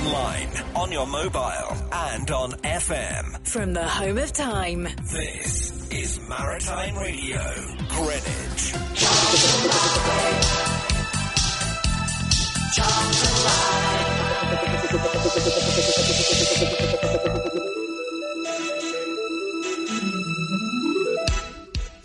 Online, on your mobile, and on FM. From the home of time. This is Maritime Radio, Greenwich.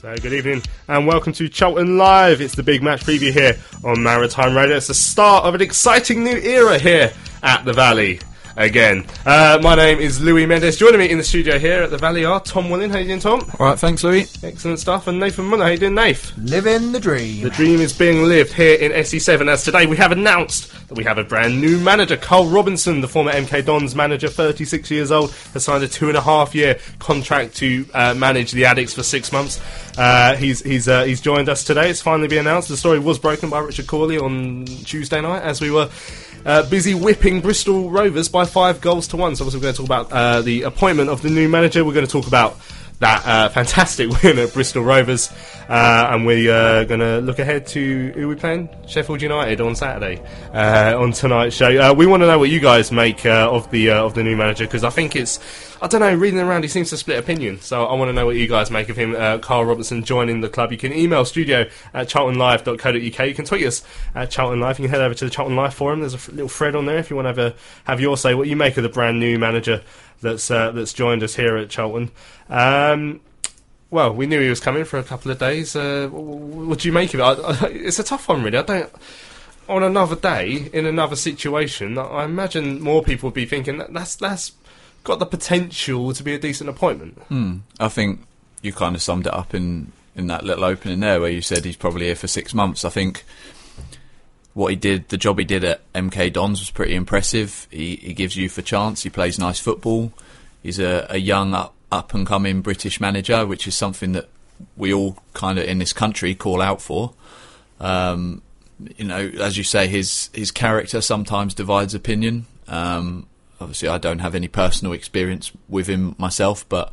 So good evening and welcome to Charlton Live. It's the big match preview here on Maritime Radio. It's the start of an exciting new era here at the Valley again. Uh, my name is Louis Mendes. Joining me in the studio here at the Valley are Tom Willing. How you doing, Tom? All right, thanks, Louis. Excellent stuff. And Nathan Muller. How you doing, Nath? Living the dream. The dream is being lived here in SE7 as today we have announced that we have a brand new manager. Carl Robinson, the former MK Dons manager, 36 years old, has signed a two and a half year contract to uh, manage the Addicks for six months. Uh, he's he's uh, he's joined us today. It's finally been announced. The story was broken by Richard Cawley on Tuesday night as we were uh, busy whipping Bristol Rovers by five goals to one. So, obviously, we're going to talk about uh, the appointment of the new manager. We're going to talk about that uh, fantastic win at Bristol Rovers, uh, and we're uh, going to look ahead to who we're playing Sheffield United on Saturday on tonight's show. We want to know what you guys make of the of the new manager because I think it's I don't know reading around he seems to split opinion. So I want to know what you guys make of him. Uh, Carl Robertson joining the club. You can email studio at charltonlive.co.uk. You can tweet us at Charlton Live. You can head over to the Charlton Live forum. There's a little thread on there if you want to have a, have your say what you make of the brand new manager that's uh, that's joined us here at Charlton. Um, well, we knew he was coming for a couple of days. Uh, what do you make of it? I, I, it's a tough one, really. I don't. On another day, in another situation, I imagine more people would be thinking that that's that's got the potential to be a decent appointment. Hmm. I think you kind of summed it up in, in that little opening there where you said he's probably here for six months. I think what he did, the job he did at MK Dons was pretty impressive. He, he gives youth a chance. He plays nice football. He's a, a young, up, up and coming British manager, which is something that we all kind of in this country call out for. Um, you know, as you say, his his character sometimes divides opinion. Um, obviously, I don't have any personal experience with him myself, but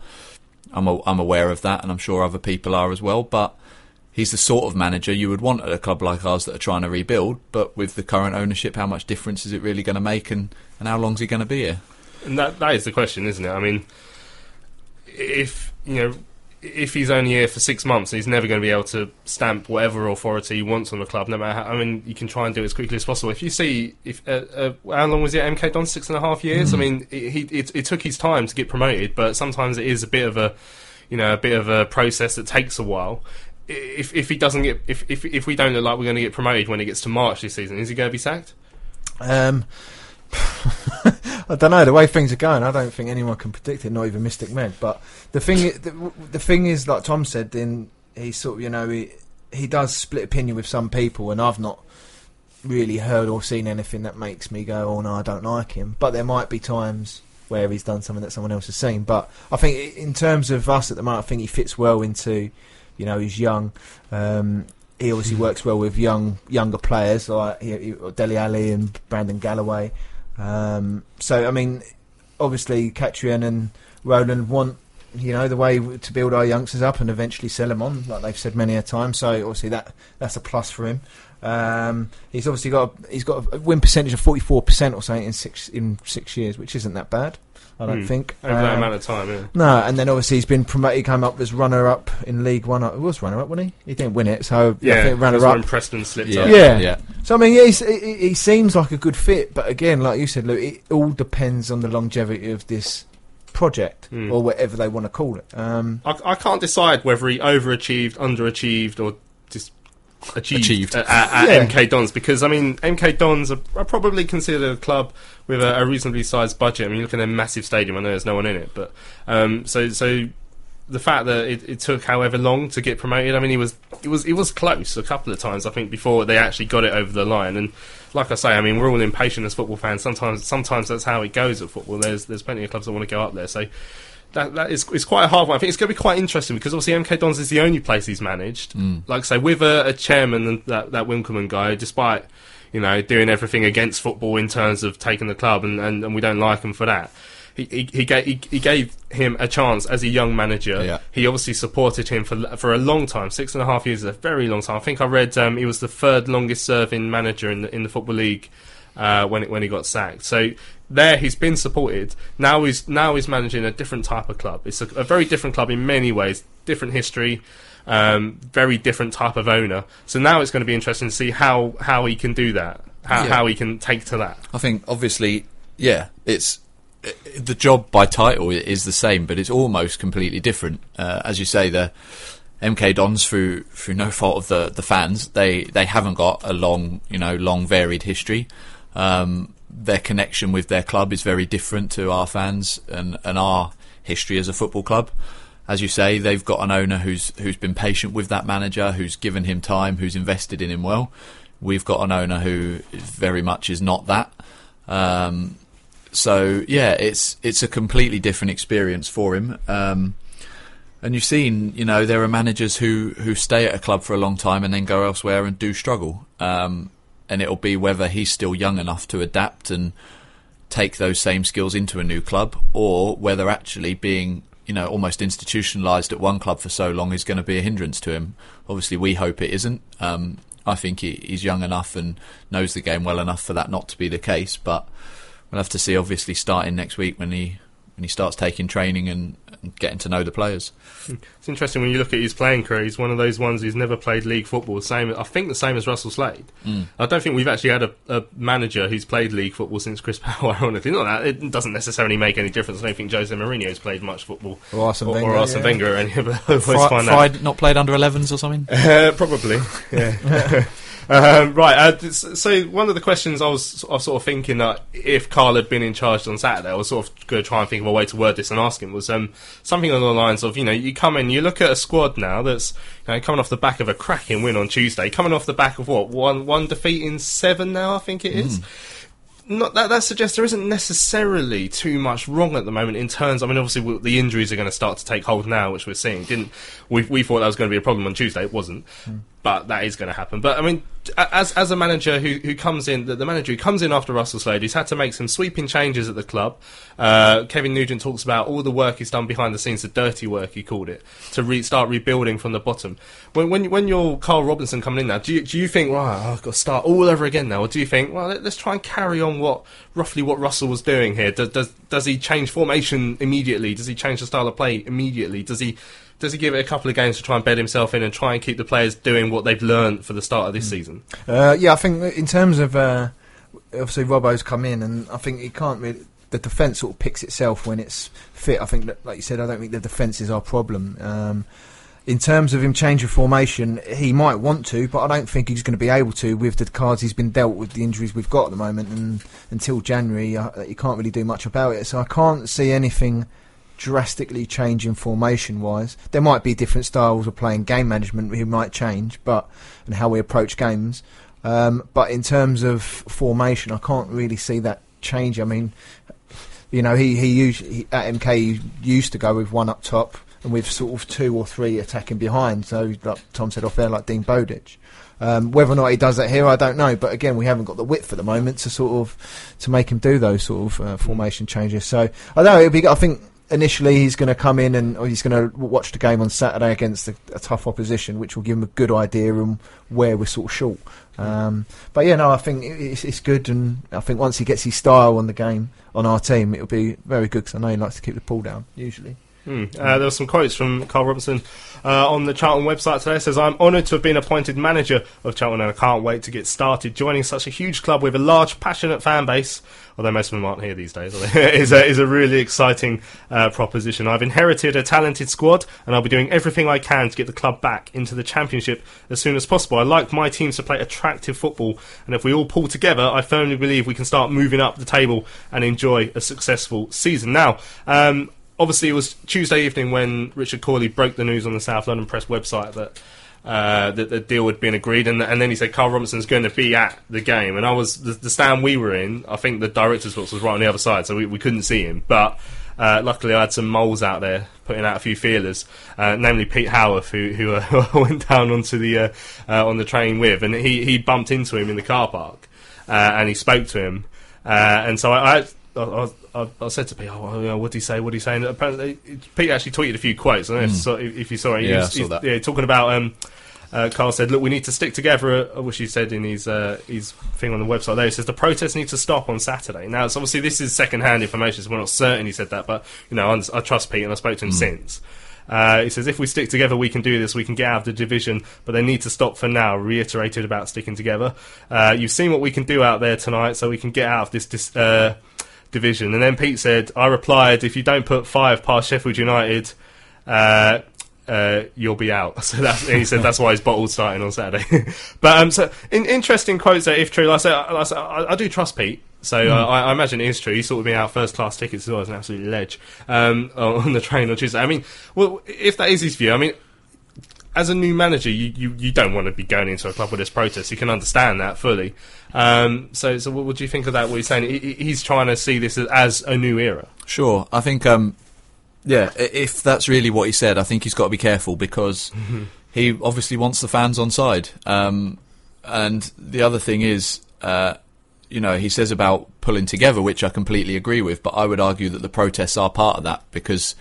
I'm a, I'm aware of that, and I'm sure other people are as well. But he's the sort of manager you would want at a club like ours that are trying to rebuild. But with the current ownership, how much difference is it really going to make, and, and how long is he going to be here? And that that is the question, isn't it? I mean, if you know, if he's only here for six months, he's never going to be able to stamp whatever authority he wants on the club. No matter, how, I mean, you can try and do it as quickly as possible. If you see, if uh, uh, how long was at MK Don? Six and a half years. I mean, it, he it, it took his time to get promoted, but sometimes it is a bit of a, you know, a bit of a process that takes a while. If if he doesn't get, if if if we don't look like we're going to get promoted when it gets to March this season, is he going to be sacked? Um, I don't know the way things are going. I don't think anyone can predict it, not even Mystic Meg. But the thing, the, the thing is, like Tom said, then he sort of, you know, he he does split opinion with some people, and I've not really heard or seen anything that makes me go, "Oh no, I don't like him." But there might be times where he's done something that someone else has seen. But I think in terms of us at the moment, I think he fits well into, you know, he's young. Um, he obviously works well with young younger players like he, he, Dele Alli and Brendan Galloway. Um, so I mean, obviously Katrien and Roland want you know the way to build our youngsters up and eventually sell them on, like they've said many a time. So obviously that that's a plus for him. Um, he's obviously got a, he's got a win percentage of forty four percent or something in six in six years, which isn't that bad. I don't Hmm. think over that Um, amount of time. Yeah. no, and then obviously he's been promoted. He came up as runner up in League One. He was runner up, wasn't he? He didn't win it, so I Yeah, think runner that's up. when Preston slipped Yeah. up. Yeah. yeah. So I mean, yeah, he, he seems like a good fit, but again, like you said, look, it all depends on the longevity of this project Hmm. or whatever they want to call it. Um, I, I can't decide whether he overachieved, underachieved, or just achieved, Achieved. at, at Yeah. MK Dons because I mean MK Dons are, are probably considered a club with a, a reasonably sized budget. I mean, you look at their massive stadium. I know there's no one in it, but um, so so the fact that it, it took however long to get promoted. I mean, he was it was it was close a couple of times. I think before they actually got it over the line. And like I say, I mean, we're all impatient as football fans. Sometimes sometimes that's how it goes at football. There's there's plenty of clubs that want to go up there. So that that is it's quite a hard one. I think it's going to be quite interesting because obviously MK Dons is the only place he's managed. Like I say, with a, a chairman and that that Winkelman guy, despite you know doing everything against football in terms of taking the club, and, and, and we don't like him for that. He, he, he, gave, he, he gave him a chance as a young manager. Yeah. He obviously supported him for for a long time. Six and a half years is a very long time. I think I read um, he was the third longest serving manager in the, in the football league uh, when it, when he got sacked. So there he's been supported. Now he's now he's managing a different type of club. It's a, a very different club in many ways. Different history, um, very different type of owner. So now it's going to be interesting to see how how he can do that. How, Yeah. how he can take to that. I think obviously, yeah, it's the job by title is the same, but it's almost completely different. Uh, as you say, the MK Dons through through no fault of the the fans, they they haven't got a long you know long varied history. Um, their connection with their club is very different to our fans and and our history as a football club. As you say, they've got an owner who's who's been patient with that manager, who's given him time, who's invested in him well. We've got an owner who very much is not that. Um, so yeah, it's it's a completely different experience for him. Um, and you've seen, you know, there are managers who who stay at a club for a long time and then go elsewhere and do struggle. Um, and it'll be whether he's still young enough to adapt and take those same skills into a new club, or whether actually being, you know, almost institutionalised at one club for so long is going to be a hindrance to him. Obviously, we hope it isn't. Um, I think he, he's young enough and knows the game well enough for that not to be the case. But we'll have to see. Obviously, starting next week when he when he starts taking training and, and getting to know the players. It's interesting when you look at his playing career. He's one of those ones who's never played league football. Same, I think, the same as Russell Slade. I don't think we've actually had a, a manager who's played league football since Chris Powell. Ironically, not that it doesn't necessarily make any difference. I don't think Jose Mourinho's played much football, Or Arsene or, Wenger, or Arsene yeah. Wenger or any. But I always Fri- find that Fried not played under 11s or something. uh, probably, yeah. um, right. Uh, so one of the questions I was, I was sort of thinking that if Carl had been in charge on Saturday, I was sort of going to try and think of a way to word this and ask him was um, something along the lines of, you know, you come in, you look at a squad now that's you know, coming off the back of a cracking win on Tuesday, coming off the back of what one one defeat in seven now, I think it is hmm. not that that suggests there isn't necessarily too much wrong at the moment in terms. I mean, obviously the injuries are going to start to take hold now, which we're seeing. Didn't we? We thought that was going to be a problem on Tuesday. It wasn't, hmm. But that is going to happen. But I mean, as as a manager who who comes in, the, the manager who comes in after Russell Slade, he's had to make some sweeping changes at the club. Uh, Kevin Nugent talks about all the work he's done behind the scenes, the dirty work he called it, to re- start rebuilding from the bottom. When when when you're Carl Robinson coming in now, do you do you think, right, I've got to start all over again now, or do you think, well, let, us try and carry on what roughly what Russell was doing here? Does, does does he change formation immediately? Does he change the style of play immediately? Does he does he give it a couple of games to try and bed himself in and try and keep the players doing what they've learned for the start of this season? Uh, yeah, I think in terms of uh, obviously Robbo's come in, and I think he can't really. The defence sort of picks itself when it's fit. I think, that, like you said, I don't think the defence is our problem. Um, in terms of him changing formation, he might want to, but I don't think he's going to be able to with the cards he's been dealt with the injuries we've got at the moment. And until January, uh, you can't really do much about it. So I can't see anything drastically changing formation wise. There might be different styles of playing game management he might change, but and how we approach games. Um, but in terms of formation, I can't really see that change. I mean, you know, he he, usually, at MK he used to go with one up top and with sort of two or three attacking behind. So, like Tom said off there, like Dean Bowditch. Um, whether or not he does that here, I don't know. But again, we haven't got the width at the moment to sort of to make him do those sort of uh, formation changes. So I know it'll be. I think initially he's going to come in and he's going to watch the game on Saturday against a, a tough opposition, which will give him a good idea on where we're sort of short. Um, but yeah, no, I think it's, it's good, and I think once he gets his style on the game on our team, it'll be very good because I know he likes to keep the ball down usually. Uh, there were some quotes from Carl Robinson uh, on the Charlton website today. It says, I'm honoured to have been appointed manager of Charlton and I can't wait to get started. Joining such a huge club with a large, passionate fan base, although most of them aren't here these days, is, a, is a really exciting uh, proposition. I've inherited a talented squad and I'll be doing everything I can to get the club back into the Championship as soon as possible. I like my teams to play attractive football and if we all pull together, I firmly believe we can start moving up the table and enjoy a successful season. Now, um, obviously it was Tuesday evening when Richard Cawley broke the news on the South London Press website that uh, that the deal had been agreed, and, and then he said Carl Robinson's going to be at the game, and I was the, the stand we were in. I think the director's box was right on the other side, so we, we couldn't see him, but. Uh, luckily, I had some moles out there putting out a few feelers, uh, namely Pete Howarth, who, who uh, went down onto the uh, uh, on the train with, and he, he bumped into him in the car park, uh, and he spoke to him, and so I, I I, I, I said to Pete, oh, well, you know, what did he say? What did he say? And apparently, Pete actually tweeted a few quotes. I don't know if, so, if you saw it. Yeah, was- I saw he's- that. Yeah, talking about. Um, uh, Carl said, "Look, we need to stick together." uh, Which he said in his uh, his thing on the website. There, he says the protest needs to stop on Saturday. Now, it's obviously this is second-hand information, so we're not certain he said that, but you know, I, I trust Pete, and I spoke to him since. Uh, he says, if we stick together, we can do this. We can get out of the division, but they need to stop for now. Reiterated about sticking together. Uh, you've seen what we can do out there tonight, so we can get out of this. dis- uh, division. And then Pete said, I replied, if you don't put five past Sheffield United, uh, uh, you'll be out. So that's, he said that's why his bottle's starting on Saturday. but um, so in, interesting quotes there, if true. Like I, say, I, say, I, I do trust Pete. So uh, I, I imagine it is true. He sorted me out first class tickets as well as an absolute ledge um, on the train on Tuesday. I mean, well, if that is his view, I mean, as a new manager, you, you, you don't want to be going into a club with this protest. You can understand that fully. Um, so, so what, what do you think of that? What he's saying? He, he- he's trying to see this as, as a new era. Sure, I think, um, yeah, if that's really what he said, I think he's got to be careful because he obviously wants the fans on side. Um, and the other thing is, uh, you know, he says about pulling together, which I completely agree with, but I would argue that the protests are part of that because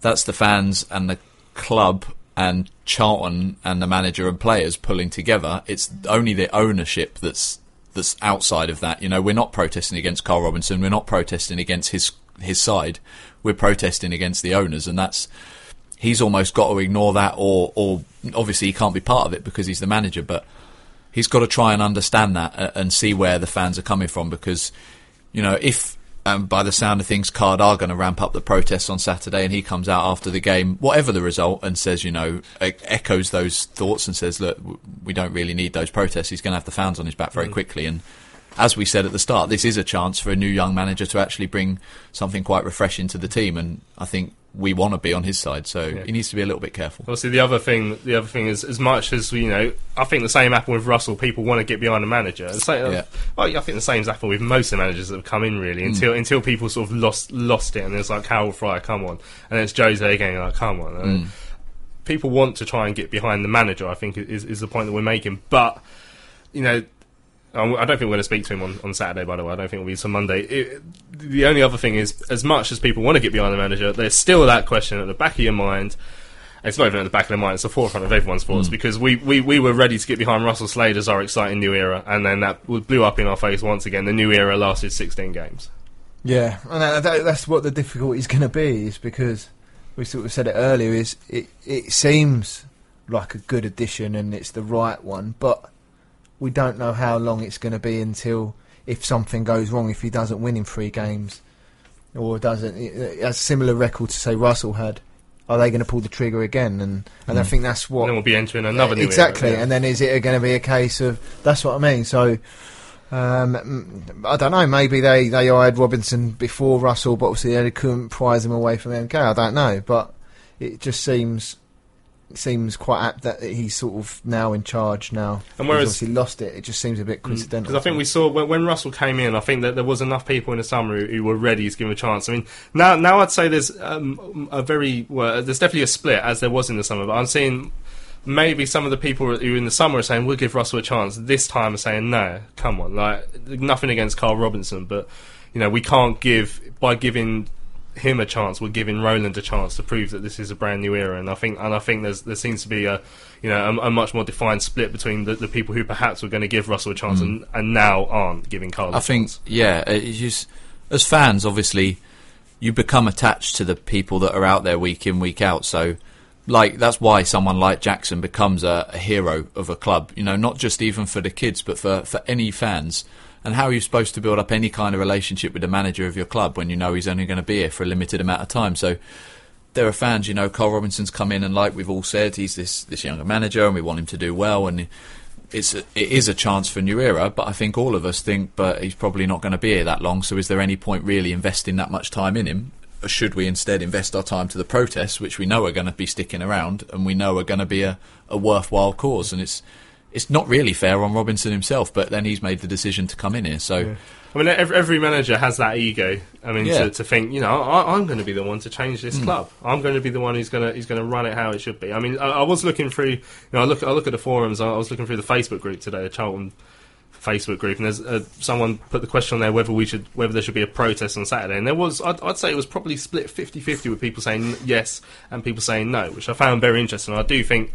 that's the fans and the club and Charlton and the manager and players pulling together. It's only the ownership that's that's outside of that. You know, we're not protesting against Carl Robinson. We're not protesting against his his side. We're protesting against the owners, and that's he's almost got to ignore that, or or obviously he can't be part of it because he's the manager, but he's got to try and understand that uh, and see where the fans are coming from because you know if um, by the sound of things CARD are going to ramp up the protests on Saturday and he comes out after the game whatever the result and says you know echoes those thoughts and says look we don't really need those protests. He's going to have the fans on his back very quickly. And as we said at the start this is a chance for a new young manager to actually bring something quite refreshing to the team. And I think we want to be on his side so he needs to be a little bit careful Obviously, the other thing, the other thing is, as much as you know, I think the same happened with Russell. People want to get behind the manager. Same, uh, Yeah. well, I think the same's happened with most of the managers that have come in really mm. until until people sort of lost lost it, and it's like Karel Fraeye, come on, and it's Jose again, like come on. And mm. People want to try and get behind the manager. I think is is the point that we're making, but you know. I don't think we're going to speak to him on, on Saturday, by the way. I don't think it'll be some Monday. It, the only other thing is, as much as people want to get behind the manager, there's still that question at the back of your mind. It's not even at the back of their mind; it's the forefront of everyone's thoughts hmm. because we, we, we were ready to get behind Russell Slade as our exciting new era, and then that blew up in our face once again. The new era lasted 16 games. Yeah, and that, that, that's what the difficulty is going to be, is because we sort of said it earlier. Is it? It seems like a good addition and it's the right one, but we don't know how long it's going to be until if something goes wrong, if he doesn't win in three games, or doesn't has a similar record to say Russell had. Are they going to pull the trigger again? And and I think that's what And then we'll be entering another new exactly. era. yeah. And then is it going to be a case of that's what I mean? So um, mm, I don't know. Maybe they they hired Robinson before Russell, but obviously they couldn't prize him away from MK. I don't know, but it just seems seems quite apt that he's sort of now in charge now. And whereas- obviously lost it, it just seems a bit coincidental. Because I think we saw when, when Russell came in, I think that there was enough people in the summer who, who were ready to give him a chance. I mean, now now I'd say there's um, a very well, there's definitely a split as there was in the summer, but I'm seeing maybe some of the people who in the summer are saying we'll give Russell a chance. This time are saying no, come on, like nothing against Carl Robinson, but you know we can't give by giving him a chance, we're giving Roland a chance to prove that this is a brand new era. And I think, and I think there's there seems to be a, you know, a, a much more defined split between the, the people who perhaps were going to give Russell a chance mm. and, and now aren't giving Carl. I a think, chance. yeah, just, as fans, obviously, you become attached to the people that are out there week in week out. So, like that's why someone like Jackson becomes a, a hero of a club. You know, not just even for the kids, but for for any fans. And how are you supposed to build up any kind of relationship with the manager of your club when you know he's only going to be here for a limited amount of time? So there are fans, you know, Carl Robinson's come in and like we've all said, he's this this younger manager and we want him to do well and it's a, it is a chance for a new era, but I think all of us think, but he's probably not going to be here that long. So, is there any point really investing that much time in him? Should we instead invest our time to the protests, which we know are going to be sticking around, and we know are going to be a, a worthwhile cause? And it's it's not really fair on Robinson himself, but then he's made the decision to come in here. So. Yeah. I mean, every, every, manager has that ego. I mean, yeah. to, to, think, you know, I, am going to be the one to change this mm. club. I'm going to be the one who's going to who's going to run it how it should be. I mean, I, I, was looking through, you know, I look I look at the forums. I, was looking through the Facebook group today, the Charlton Facebook group, and there's uh, someone put the question on there whether we should whether there should be a protest on Saturday, and there was I'd, I'd say it was probably split 50-50 with people saying yes and people saying no, which I found very interesting. I do think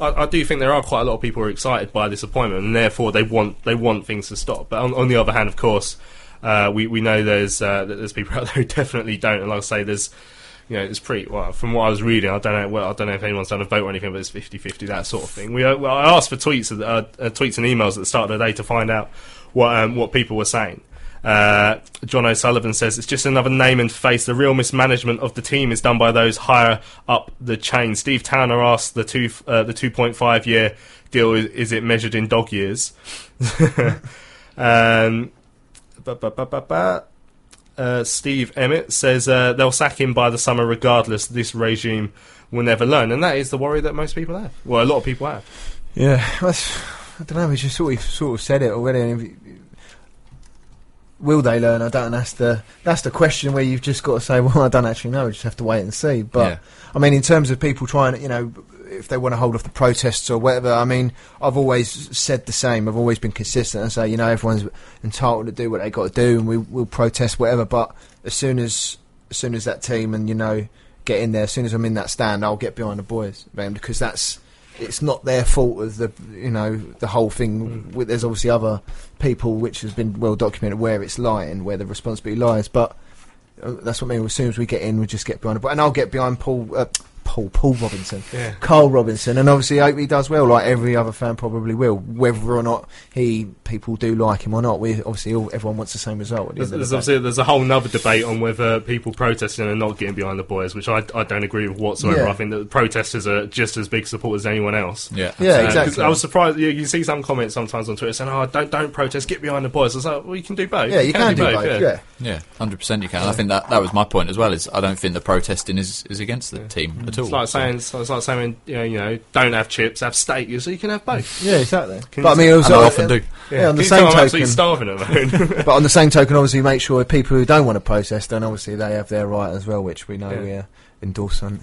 I, I, do think there are quite a lot of people who are excited by this appointment, and therefore they want they want things to stop. But on, on the other hand, of course, uh, we we know there's uh, there's people out there who definitely don't, and like I say, there's you know, it's pretty well from what I was reading. I don't know. Well, I don't know if anyone's done a vote or anything, but it's 50-50, that sort of thing. We uh, well, I asked for tweets, uh, uh, tweets and emails at the start of the day to find out what um, what people were saying. Uh, John O'Sullivan says it's just another name and face. The real mismanagement of the team is done by those higher up the chain. Steve Tanner asked the two uh, the two point five year deal is, is, it measured in dog years? um, uh, Steve Emmett says uh, they'll sack him by the summer regardless. This regime will never learn, and that is the worry that most people have. Well, a lot of people have. Yeah, I don't know. We just sort of sort of said it already will they learn? I don't. That's the that's the question where you've just got to say, well, I don't actually know. We just have to wait and see. But yeah. I mean, in terms of people trying, to you know, if they want to hold off the protests or whatever, I mean, I've always said the same. I've always been consistent and say, you know, everyone's entitled to do what they got to do, and we will protest whatever. But as soon as as soon as that team and you know get in there, as soon as I'm in that stand, I'll get behind the boys, man, because that's it's not their fault of the you know the whole thing. Mm. There's obviously other people which has been well documented where it's lying, where the responsibility lies. But uh, that's what I mean. As soon as we get in, we just get behind. And I'll get behind Paul. Uh, Paul, Paul Robinson, yeah. Carl Robinson, and obviously I hope he does well, like every other fan probably will, whether or not he people do like him or not. We obviously all, everyone wants the same result. there's, there's obviously there's a whole other debate on whether people protesting and not getting behind the boys, which I, I don't agree with whatsoever. Yeah. I think that protesters are just as big supporters as anyone else. Yeah, yeah, uh, exactly. I was surprised. You, you, see some comments sometimes on Twitter saying, "Oh, don't don't protest, get behind the boys." I was like, "Well, you can do both. Yeah, you, you can, can, do, both. both yeah, yeah, hundred percent, you can. I think that that was my point as well. Is I don't think the protesting is is against the team at all. It's like saying so it's like saying, you know, you know, don't have chips, have steak, so you can have both. Yeah, exactly. Can but I mean, also, I often do. Yeah, yeah on the same token, absolutely starving at the but on the same token, obviously, make sure people who don't want to protest, then obviously they have their right as well, which we know yeah. we uh, endorse on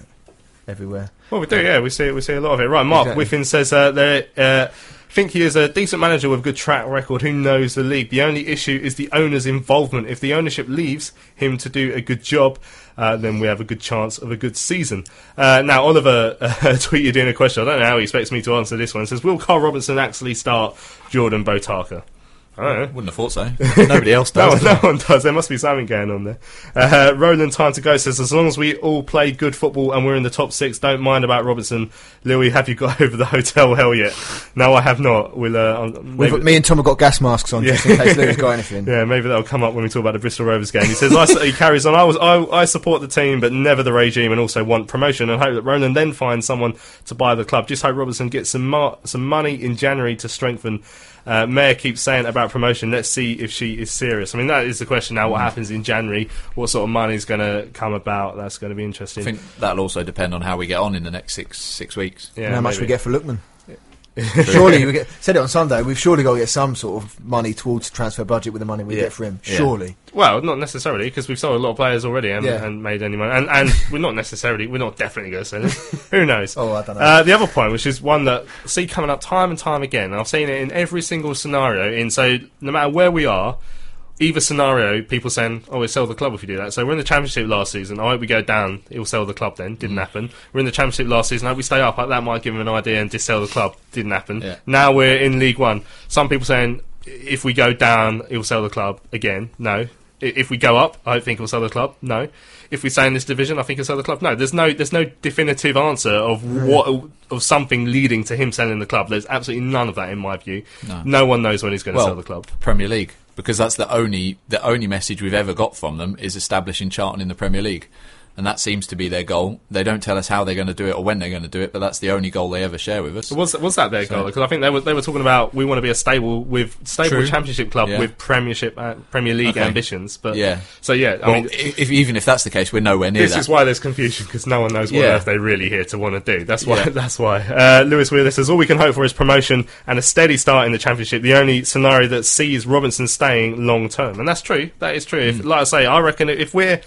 everywhere. Well, we do, yeah. We see we see a lot of it. Right, Mark exactly. Whiffin says uh, they uh, think he is a decent manager with a good track record who knows the league. The only issue is the owner's involvement. If the ownership leaves him to do a good job, uh, then we have a good chance of a good season. Uh, now, Oliver uh, tweeted in a question. I don't know how he expects me to answer this one. It says, "Will Carl Robinson actually start Jordan Botaka?" I Wouldn't have thought so. Nobody else does. no, no one does. There must be something going on there. Uh, Roland Time to Go says, as long as we all play good football and we're in the top six, don't mind about Robertson. Louis, have you got over the hotel hell yet? No, I have not. We'll, uh, maybe, me and Tom have got gas masks on yeah. just in case Louis got anything. Yeah, maybe that'll come up when we talk about the Bristol Rovers game. He says, I, he carries on, I, was, I, I support the team, but never the regime and also want promotion and hope that Roland then finds someone to buy the club. Just hope Robertson gets some, mar- some money in January to strengthen uh, Meire keeps saying about promotion. Let's see if she is serious. I mean, that is the question now. What mm. happens in January? What sort of money is going to come about? That's going to be interesting. I think that'll also depend on how we get on in the next six six weeks. Yeah, and how maybe. much we get for Lookman. surely we get said it on Sunday. We've surely got to get some sort of money towards the transfer budget with the money we yeah. get for him. Surely. Well, not necessarily because we've sold a lot of players already and, and made any money. And, and we're not necessarily, we're not definitely going to sell him. Who knows? oh, I don't know. Uh, the other point, which is one that I see coming up time and time again. I've seen it in every single scenario. In so no matter where we are, either scenario, people saying, "Oh, we'll sell the club if you do that." So we're in the championship last season. I hope we go down. It'll sell the club. Then didn't mm. happen. We're in the championship last season. I hope we stay up. That might give him an idea and just sell the club. Didn't happen. Yeah. Now we're in League One. Some people saying if we go down, it'll sell the club again. No, If we go up, I don't think it'll sell the club. No. If we stay in this division, I think it'll sell the club. No. There's no there's no definitive answer of what of something leading to him selling the club. There's absolutely none of that in my view. No. one knows when he's going to well, sell the club. Premier League, because that's the only the only message we've ever got from them is establishing Charlton in the Premier League, and that seems to be their goal. They don't tell us how they're going to do it or when they're going to do it, but that's the only goal they ever share with us. Was was that their goal? Because I think they were they were talking about we want to be a stable with stable True. championship club Yeah. with Premiership uh, Premier League Okay. ambitions. But Yeah. so yeah, I well, mean. if, even if that's the case, we're nowhere near This that. is why there's confusion because no one knows what Yeah. they're really here to want to do. That's why. Yeah. That's why. Uh, Lewis Wheeler says all we can hope for is promotion and a steady start in the championship. The only scenario that sees Robinson staying long term, and that's true. That is true. If, like I say, I reckon if we're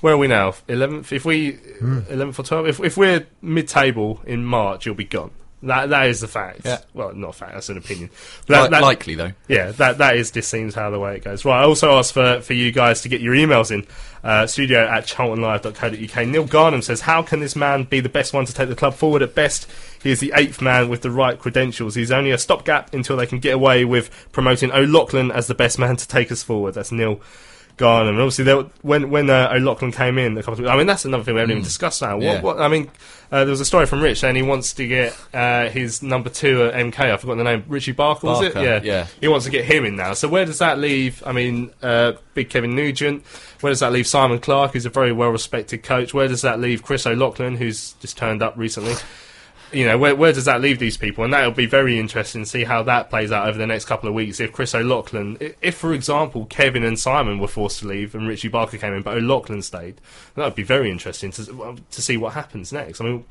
where are we now? Eleventh. If we Hmm. eleventh or twelfth. If if we're mid table in March, you'll be gone. That that is the fact. Yeah. Well, not a fact. That's an opinion. But Li- that- likely though. yeah, that that is just seems how the way it goes. Right, I also asked for, for you guys to get your emails in. Uh, studio at charltonlive.co.uk. Neil Garnham says, How can this man be the best one to take the club forward? At best, he is the eighth man with the right credentials. He's only a stopgap until they can get away with promoting O'Loughlin as the best man to take us forward. That's Neil Garnham. And obviously, there, when when uh, O'Loughlin came in, a couple of, I mean, that's another thing we haven't even discussed now. What, Yeah. what, I mean, uh, there was a story from Rich saying he wants to get uh, his number two at MK. I forgot the name. Richie Barker, was it? Yeah. yeah. He wants to get him in now. So where does that leave? I mean, uh, big Kevin Nugent. Where does that leave Simon Clark, who's a very well respected coach? Where does that leave Chris O'Loughlin, who's just turned up recently? You know, where, where does that leave these people? And that'll be very interesting to see how that plays out over the next couple of weeks. If Chris O'Loughlin, if for example Kevin and Simon were forced to leave and Richie Barker came in, but O'Loughlin stayed, that would be very interesting to to see what happens next. I mean,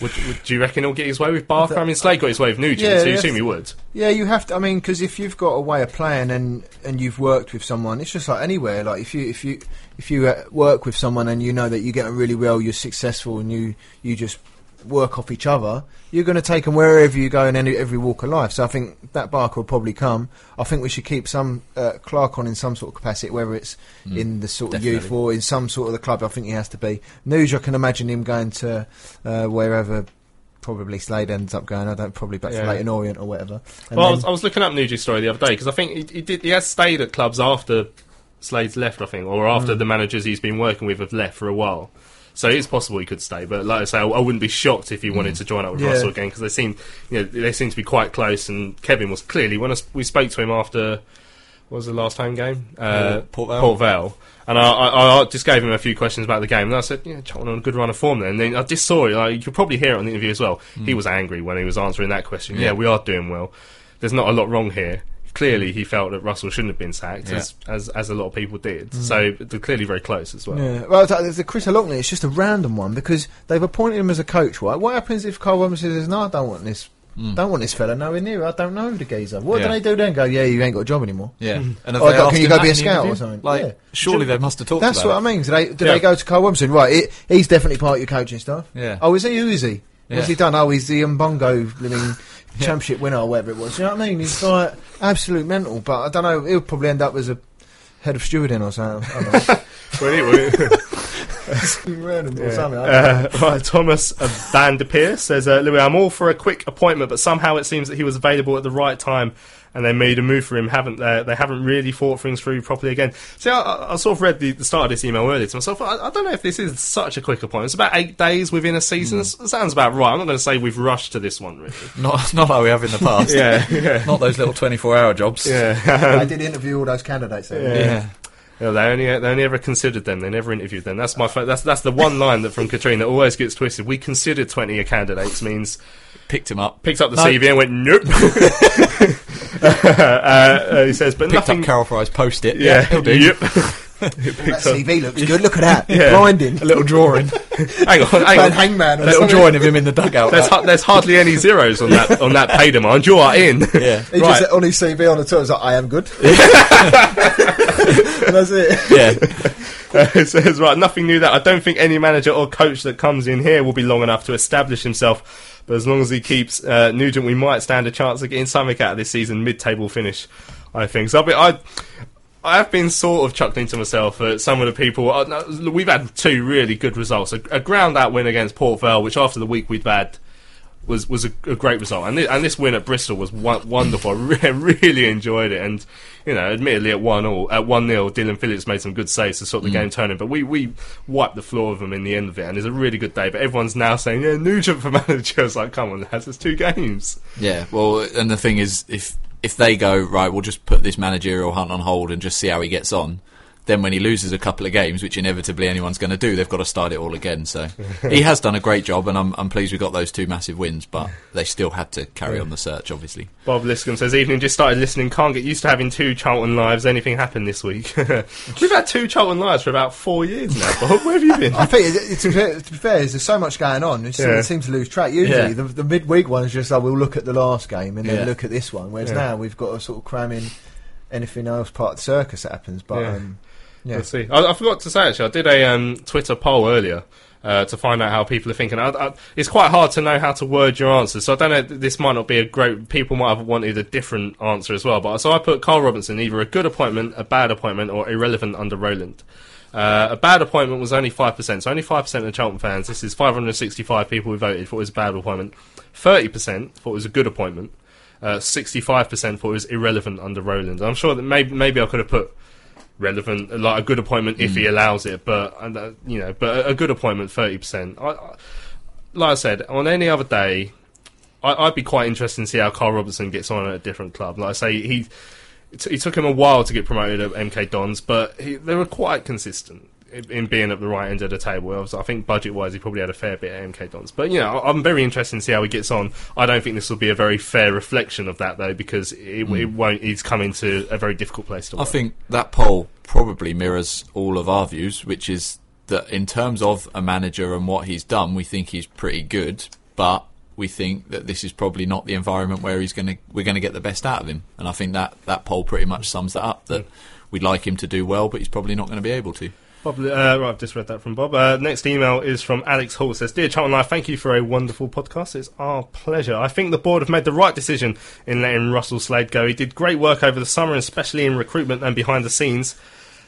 would, would do you reckon he'll get his way with Barker? I mean, Slade got his way with Nugent, Yeah, so you assume he would. Yeah, you have to. I mean, because if you've got a way of playing and and you've worked with someone, it's just like anywhere. Like if you if you if you uh, work with someone and you know that you get on really well, you're successful, and you you just work off each other, you're going to take them wherever you go in any, every walk of life. So I think that Barker will probably come. I think we should keep some uh, Clark on in some sort of capacity, whether it's in the sort of youth definitely. or in some sort of the club. I think he has to be. Nuge, I can imagine him going to uh, wherever. Probably Slade ends up going. I don't probably back Yeah. to Leyton Orient or whatever. And Well, I was, I was looking up Nugent's story the other day because I think he, he did. He has stayed at clubs after Slade's left, I think, or after Hmm. the managers he's been working with have left for a while. So it's possible he could stay, but like I say, I, I wouldn't be shocked if he wanted to join up with. Yeah. Russell again because they seem, you know, they seem to be quite close. And Kevin was clearly when I we spoke to him after what was the last home game, uh, Port Vale. Port Vale. And I, I, I just gave him a few questions about the game, and I said, "Yeah, Charlton on a good run of form." Then, and then I just saw it. Like, you could probably hear it on the interview as well. He was angry when he was answering that question. Yeah. Yeah. we are doing well. There's not a lot wrong here. Clearly, he felt that Russell shouldn't have been sacked, Yeah. as, as as a lot of people did. Mm. So they're clearly very close as well. Yeah, well, the Chris O'Loughlin, it's just a random one because they've appointed him as a coach, right? What happens if Carl Robinson says, "No, I don't want this, mm. don't want this fella nowhere near. I don't know the geezer." What do Yeah. they do then? Go, yeah, you ain't got a job anymore. Yeah. Hmm. And have Or can you go be a scout or something? Like, Yeah. surely they must have talked That's about what I mean. Do they, do Yeah. they go to Carl Robinson? Right, it, he's definitely part of your coaching staff. Yeah. Oh, is he? Who is he? What's Yeah. he done? Oh, he's the Mbongo living championship winner or whatever it was. You know what I mean? He's like absolute mental. But I don't know. He'll probably end up as a head of stewarding or something. I don't know. Well, anyway, Random or something. I don't know. Uh, right, Thomas uh, Van de Peer says, uh, Louis, I'm all for a quick appointment, but somehow it seems that he was available at the right time and they made a move for him. Haven't they? They haven't really thought things through properly again. See, I, I, I sort of read the, the start of this email earlier to myself. I, I don't know if this is such a quick appointment. It's about eight days within a season. It sounds about right. I'm not going to say we've rushed to this one, really. Not, not like we have in the past. yeah, yeah, Not those little 24 hour jobs. yeah. I did interview all those candidates. There. Yeah. Yeah. Yeah, they only they only ever considered them. They never interviewed them. That's my that's that's the one line that from Katrien always gets twisted. We considered twenty candidates means Picked him up. picked up the No. CV and went nope. uh, uh, he says, but Picked nothing. up Karel Fraeye's post it. yeah, he'll do. yep. That CV looks good. Look at that. Yeah. Blinding. A little drawing. hang on, hang on. hangman. A little something. drawing of him in the dugout. There's ha- there's hardly any zeros on that on that pay demand. You are in. yeah. He Right. just on his CV on the tour. It's like I am good. that's it. Yeah. it says right, nothing new that I don't think any manager or coach that comes in here will be long enough to establish himself. But as long as he keeps uh, Nugent, we might stand a chance of getting something out of this season, mid-table finish. I think so. I've been, I, I have been sort of chuckling to myself at some of the people. Uh, we've had two really good results: a, a ground out win against Port Vale, which after the week we'd had was was a, a great result. And this, and this win at Bristol was wonderful. I re- really enjoyed it. And you know, admittedly at one all at one 0 Dillon Phillips made some good saves to sort the game turning. But we we wiped the floor of them in the end of it, and it's a really good day. But everyone's now saying, yeah, Nugent for manager. It's like, come on, lads, it's two games. Yeah, well, and the thing is, if if they go right, we'll just put this managerial hunt on hold and just see how he gets on. Then when he loses a couple of games, which inevitably anyone's going to do, they've got to start it all again. So he has done a great job, and I'm, I'm pleased we got those two massive wins. But they still had to carry on the search, obviously. Bob Liscombe says, evening, just started listening, can't get used to having two Charlton lives. Anything happened this week? We've had two Charlton lives for about four years now, Bob. Where have you been? I think, it, it, to, be fair, to there's so much going on. It's, Yeah. It seems to lose track. Usually, Yeah. the, the midweek one is just, oh, we'll look at the last game and then Yeah. look at this one. Whereas Yeah. now we've got to sort of cram in anything else part of the circus that happens. But Yeah. um, yeah, Let's see. I, I forgot to say actually, I did a um, Twitter poll earlier uh, to find out how people are thinking. I, I, it's quite hard to know how to word your answers, so I don't know. This might not be a great. People might have wanted a different answer as well. But so I put Carl Robinson either a good appointment, a bad appointment, or irrelevant under Roland. Uh, a bad appointment was only five percent, so only five percent of Charlton fans. This is 565 people who voted thought it was a bad appointment. Thirty percent thought it was a good appointment. Uh, Sixty-five percent thought it was irrelevant under Roland. I'm sure that maybe maybe I could have put relevant, like a good appointment if he allows it. But uh, you know, but a, a good appointment, thirty percent. Like I said, on any other day, I, I'd be quite interested to see how Carl Robertson gets on at a different club. Like I say, he it, t- it took him a while to get promoted at MK Dons, but he, they were quite consistent. In in being at the right end of the table, I think budget-wise, he probably had a fair bit at MK Dons. But you know, I- I'm very interested to see how he gets on. I don't think this will be a very fair reflection of that, though, because it, it hmm. won't. He's come into a very difficult place to I work. think that poll probably mirrors all of our views, which is that in terms of a manager and what he's done, we think he's pretty good, but we think that this is probably not the environment where he's going to we're going to get the best out of him. And I think that that poll pretty much sums that up. That hmm. we'd like him to do well, but he's probably not going to be able to. Bob, uh, right, I've just read that from Bob. Uh, next email is from Alex Hall. It says, Dear Charlton Live, thank you for a wonderful podcast. It's our pleasure. I think the board have made the right decision in letting Russell Slade go. He did great work over the summer, especially in recruitment and behind the scenes.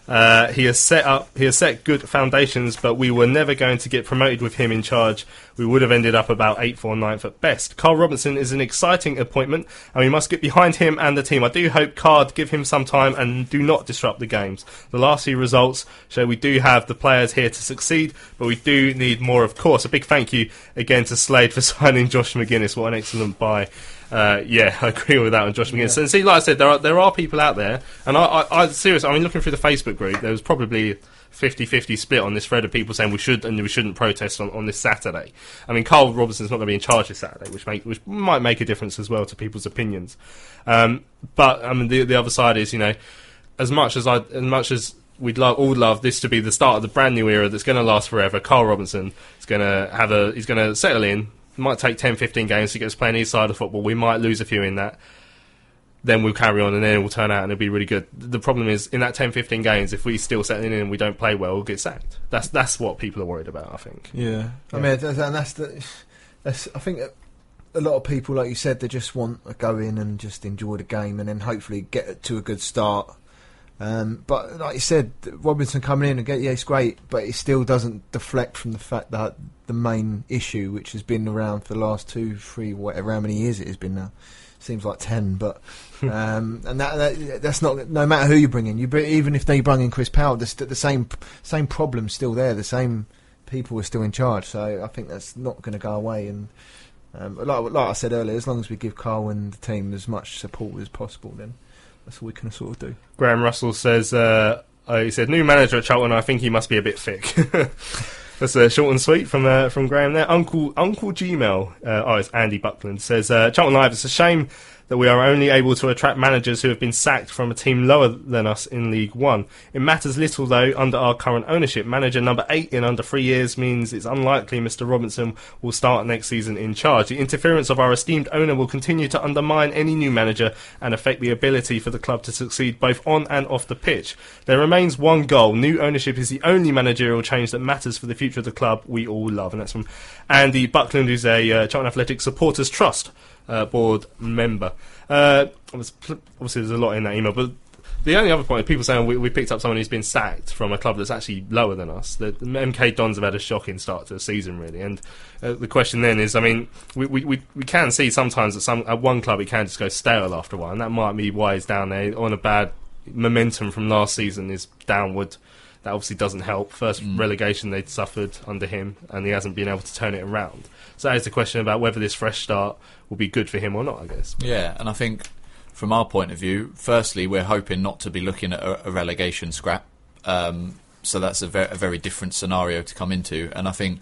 Uh, he has set up, he has set good foundations, but we were never going to get promoted with him in charge. We would have ended up about eighth or ninth at best. Carl Robinson is an exciting appointment, and we must get behind him and the team. I do hope CARD give him some time and do not disrupt the games. The last few results show we do have the players here to succeed, but we do need more, of course. A big thank you again to Slade for signing Josh Magennis. What an excellent buy. Uh, yeah, I agree with that on Josh Magennis. And see, like I said, there are there are people out there, and I, I, I seriously, I mean, looking through the Facebook group, there was probably 50-50 split on this thread of people saying we should and we shouldn't protest on, on this Saturday. I mean, Carl Robinson's not going to be in charge this Saturday, which make which might make a difference as well to people's opinions. Um, but I mean, the the other side is, you know, as much as I as much as we'd love all love this to be the start of the brand new era that's going to last forever. Carl Robinson is going to have a he's going to settle in. It might take 10, 15 games to get us playing each side of football. We might lose a few in that. Then we'll carry on and then it will turn out and it'll be really good. The problem is in that 10, 15 games, if we still settling in and we don't play well, we'll get sacked. That's that's what people are worried about. I think. Yeah, I mean, and that's the. That's, I think a lot of people, like you said, they just want to go in and just enjoy the game, and then hopefully get to a good start. Um, but like you said, Robinson coming in and get yeah, it's great, but it still doesn't deflect from the fact that the main issue, which has been around for the last two, three, whatever how many years it has been now, seems like ten, but um, and that, that that's not no matter who you bring in. You bring, even if they bring in Chris Powell, the, the same same problem's still there. The same people are still in charge. So I think that's not going to go away. And um, like, like I said earlier, as long as we give Carl and the team as much support as possible, then that's all we can sort of do. Graham Russell says, uh, uh, he said, new manager at Charlton, I think he must be a bit thick. That's uh, short and sweet from uh, from Graham there. Uncle Uncle Gmail, uh, oh, it's Andy Buckland, says, uh, Charlton Live, it's a shame that we are only able to attract managers who have been sacked from a team lower than us in League One. It matters little, though, under our current ownership. Manager number eight in under three years means it's unlikely Mr. Robinson will start next season in charge. The interference of our esteemed owner will continue to undermine any new manager and affect the ability for the club to succeed both on and off the pitch. There remains one goal. New ownership is the only managerial change that matters for the future of the club we all love. And that's from Andy Buckland, who's a uh, Charlton Athletic Supporters Trust uh, board member. Uh, obviously, there's a lot in that email, but The only other point, people saying we, we picked up someone who's been sacked from a club that's actually lower than us. The, MK Dons have had a shocking start to the season, really. And uh, the question then is, I mean, we, we, we, can see sometimes at some at one club it can just go stale after a while, and that might be why he's down there on a bad momentum from last season is downward. That obviously doesn't help. First relegation they'd suffered under him, and he hasn't been able to turn it around. So that is the question about whether this fresh start will be good for him or not. I guess. Yeah, and I think from our point of view, firstly, we're hoping not to be looking at a, a relegation scrap. Um, so that's a, ver- a very different scenario to come into. And I think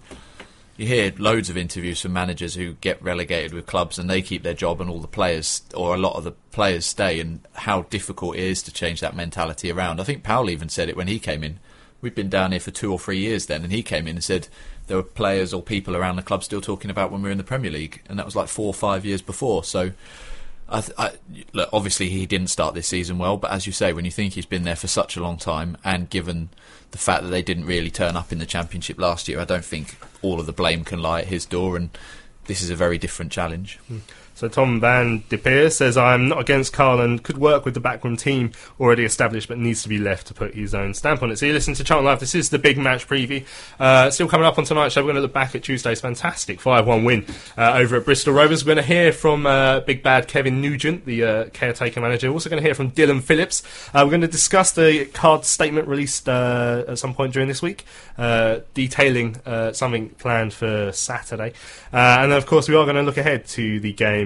you hear loads of interviews from managers who get relegated with clubs and they keep their job and all the players, or a lot of the players stay, and how difficult it is to change that mentality around. I think Powell even said it when he came in. We'd been down here for two or three years then, and he came in and said there were players or people around the club still talking about when we were in the Premier League, and that was like four or five years before. So I I, look, obviously, he didn't start this season well, but as you say, when you think he's been there for such a long time, and given the fact that they didn't really turn up in the championship last year, I don't think all of the blame can lie at his door. And this is a very different challenge. Hmm. So Tom Van De Peer says, I'm not against Karl and could work with the backroom team already established, but needs to be left to put his own stamp on it. So you listen to Charlton Live. This is the big match preview. Uh, still coming up on tonight's show. We're going to look back at Tuesday's fantastic 5-1 win uh, over at Bristol Rovers. We're going to hear from uh, big bad Kevin Nugent, the uh, caretaker manager. We're also going to hear from Dillon Phillips. Uh, we're going to discuss the CARD statement released uh, at some point during this week, detailing something planned for Saturday. And then, of course, we are going to look ahead to the game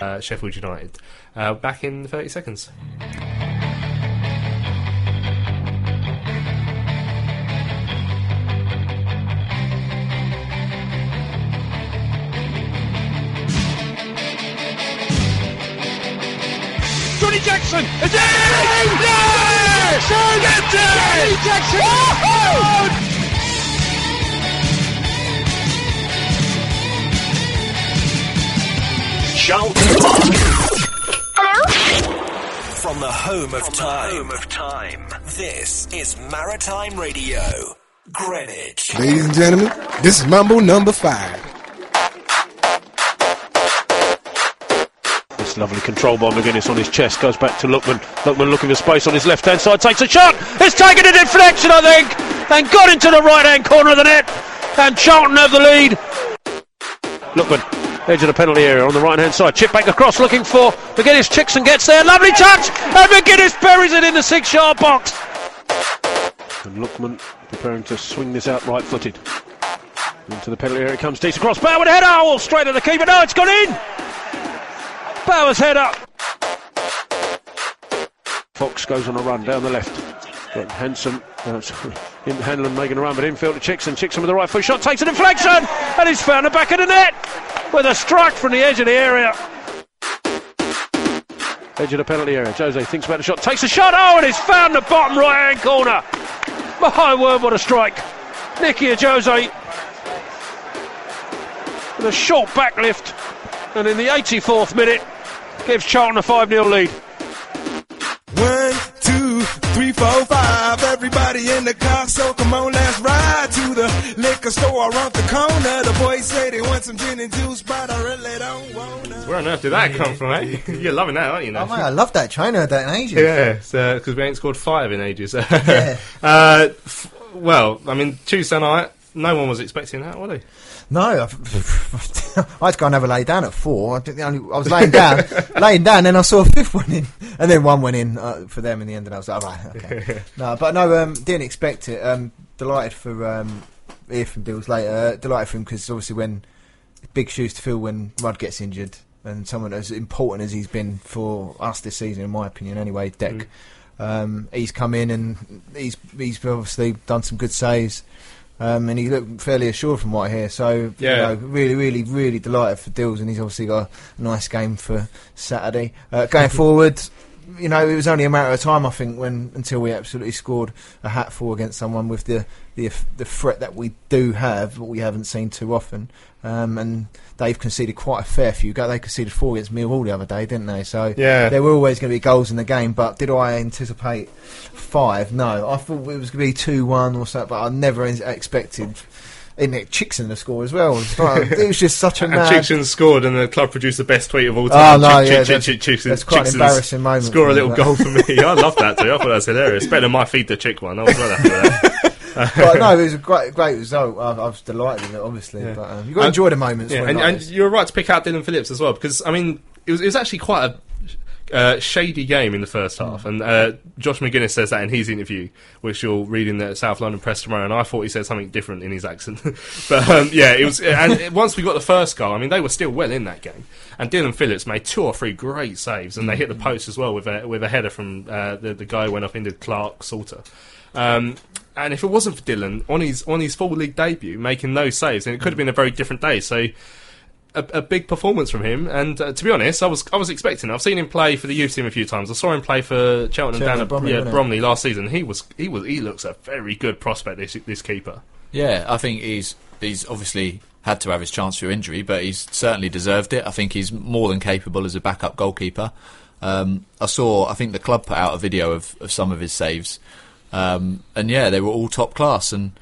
Uh, Sheffield United. Uh, back in 30 seconds. Johnny Jackson is in! Yes! Yes! Johnny Jackson! Charlton From the home of time. Home of time. This is Maritime Radio, Greenwich. Ladies and gentlemen, this is Mambo number five. This lovely control by Magennis on his chest goes back to Lookman. Lookman looking for space on his left hand side, takes a shot. It's taken a deflection, I think, and got into the right hand corner of the net. And Charlton have the lead. Lookman, edge of the penalty area on the right hand side. Chip back across looking for Magennis. Chicksen gets there. Lovely touch. And Magennis buries it in the six yard box. And Lookman preparing to swing this out right footed. Into the penalty area comes. Decent cross. Bauer with a. Oh, straight at the keeper. No, it's gone in. Bowers up. Fox goes on a run down the left. Got Hanson, uh, Hanlan making a run, but infield to Chicksen. Chicksen with the right foot shot, takes a deflection, and he's found the back of the net with a strike from the edge of the area. Edge of the penalty area. Ajose thinks about the shot, takes a shot. Oh, and he's found the bottom right hand corner. My word, what a strike. Nicky Ajose with a short back lift, and in the 84th minute, gives Charlton a 5 0 lead. Three, four, five. Everybody in the car, so come on, let's ride to the liquor store around the corner. The boys say they want some gin and juice, but I really don't wanna. Where on earth did that come from, eh? You're loving that, aren't you? Oh, Nash? mate, I love that China, that in ages. Yeah, because we ain't scored five in ages. uh, f- well, I mean, Tuesday night, no one was expecting that, were they? No, I've, I had to go and have a lay down at four. I, only, I was laying down, laying down, then I saw a fifth one in, and then one went in uh, for them in the end, and I was like, all right, okay. no, but no, um, didn't expect it. Um, delighted for um, hear from Dills later. Delighted for him because obviously when big shoes to fill when Rudd gets injured, and someone as important as he's been for us this season, in my opinion, anyway, Deck. Um, he's come in and he's he's obviously done some good saves. Um, and he looked fairly assured from what I hear. So, Yeah. you know, really, really, really delighted for Dills, and he's obviously got a nice game for Saturday. Uh, going forward, you know, it was only a matter of time, I think, when until we absolutely scored a hatful against someone with the the the threat that we do have, but we haven't seen too often. Um, and they've conceded quite a fair few. go- They conceded four against Millwall the other day, didn't they? So Yeah. there were always going to be goals in the game. But did I anticipate five? No, I thought it was going to be two one or something, but I never expected. In it, Chicksen to score as well. It was, like- it was just such a And mad. Chicksen scored, and the club produced the best tweet of all Oh time. no, Chick- yeah, Chick- that's, Chick- Chick- that's quite an embarrassing moment. Score a little goal for me. I love that too. I thought that was hilarious. Better than my feed the chick one. I was well with that. but no, it was a great, great result. I, I was delighted with it, obviously. Yeah. But um, you got to enjoy the moments. Yeah, and, like and you're right to pick out Dillon Phillips as well because I mean it was it was actually quite a uh, shady game in the first half, and uh, Josh Magennis says that in his interview, which you'll read in the South London Press tomorrow. And I thought he said something different in his accent, but um, yeah, it was. And once we got the first goal, I mean they were still well in that game, and Dillon Phillips made two or three great saves, and they hit the post as well with a with a header from uh, the the guy who went up into Clark Salter. Um, and if it wasn't for Dillon on his on his full league debut making those saves, then it could have been a very different day. So a, a big performance from him. And uh, to be honest, I was I was expecting. it. I've seen him play for the youth team a few times. I saw him play for Cheltenham, Cheltenham, down at Bromley, yeah. Bromley last season. He was he was he looks a very good prospect. This this keeper. Yeah, I think he's he's obviously had to have his chance through injury, but he's certainly deserved it. I think he's more than capable as a backup goalkeeper. Um, I saw, I think the club put out a video of, of some of his saves, um, and yeah, they were all top class. And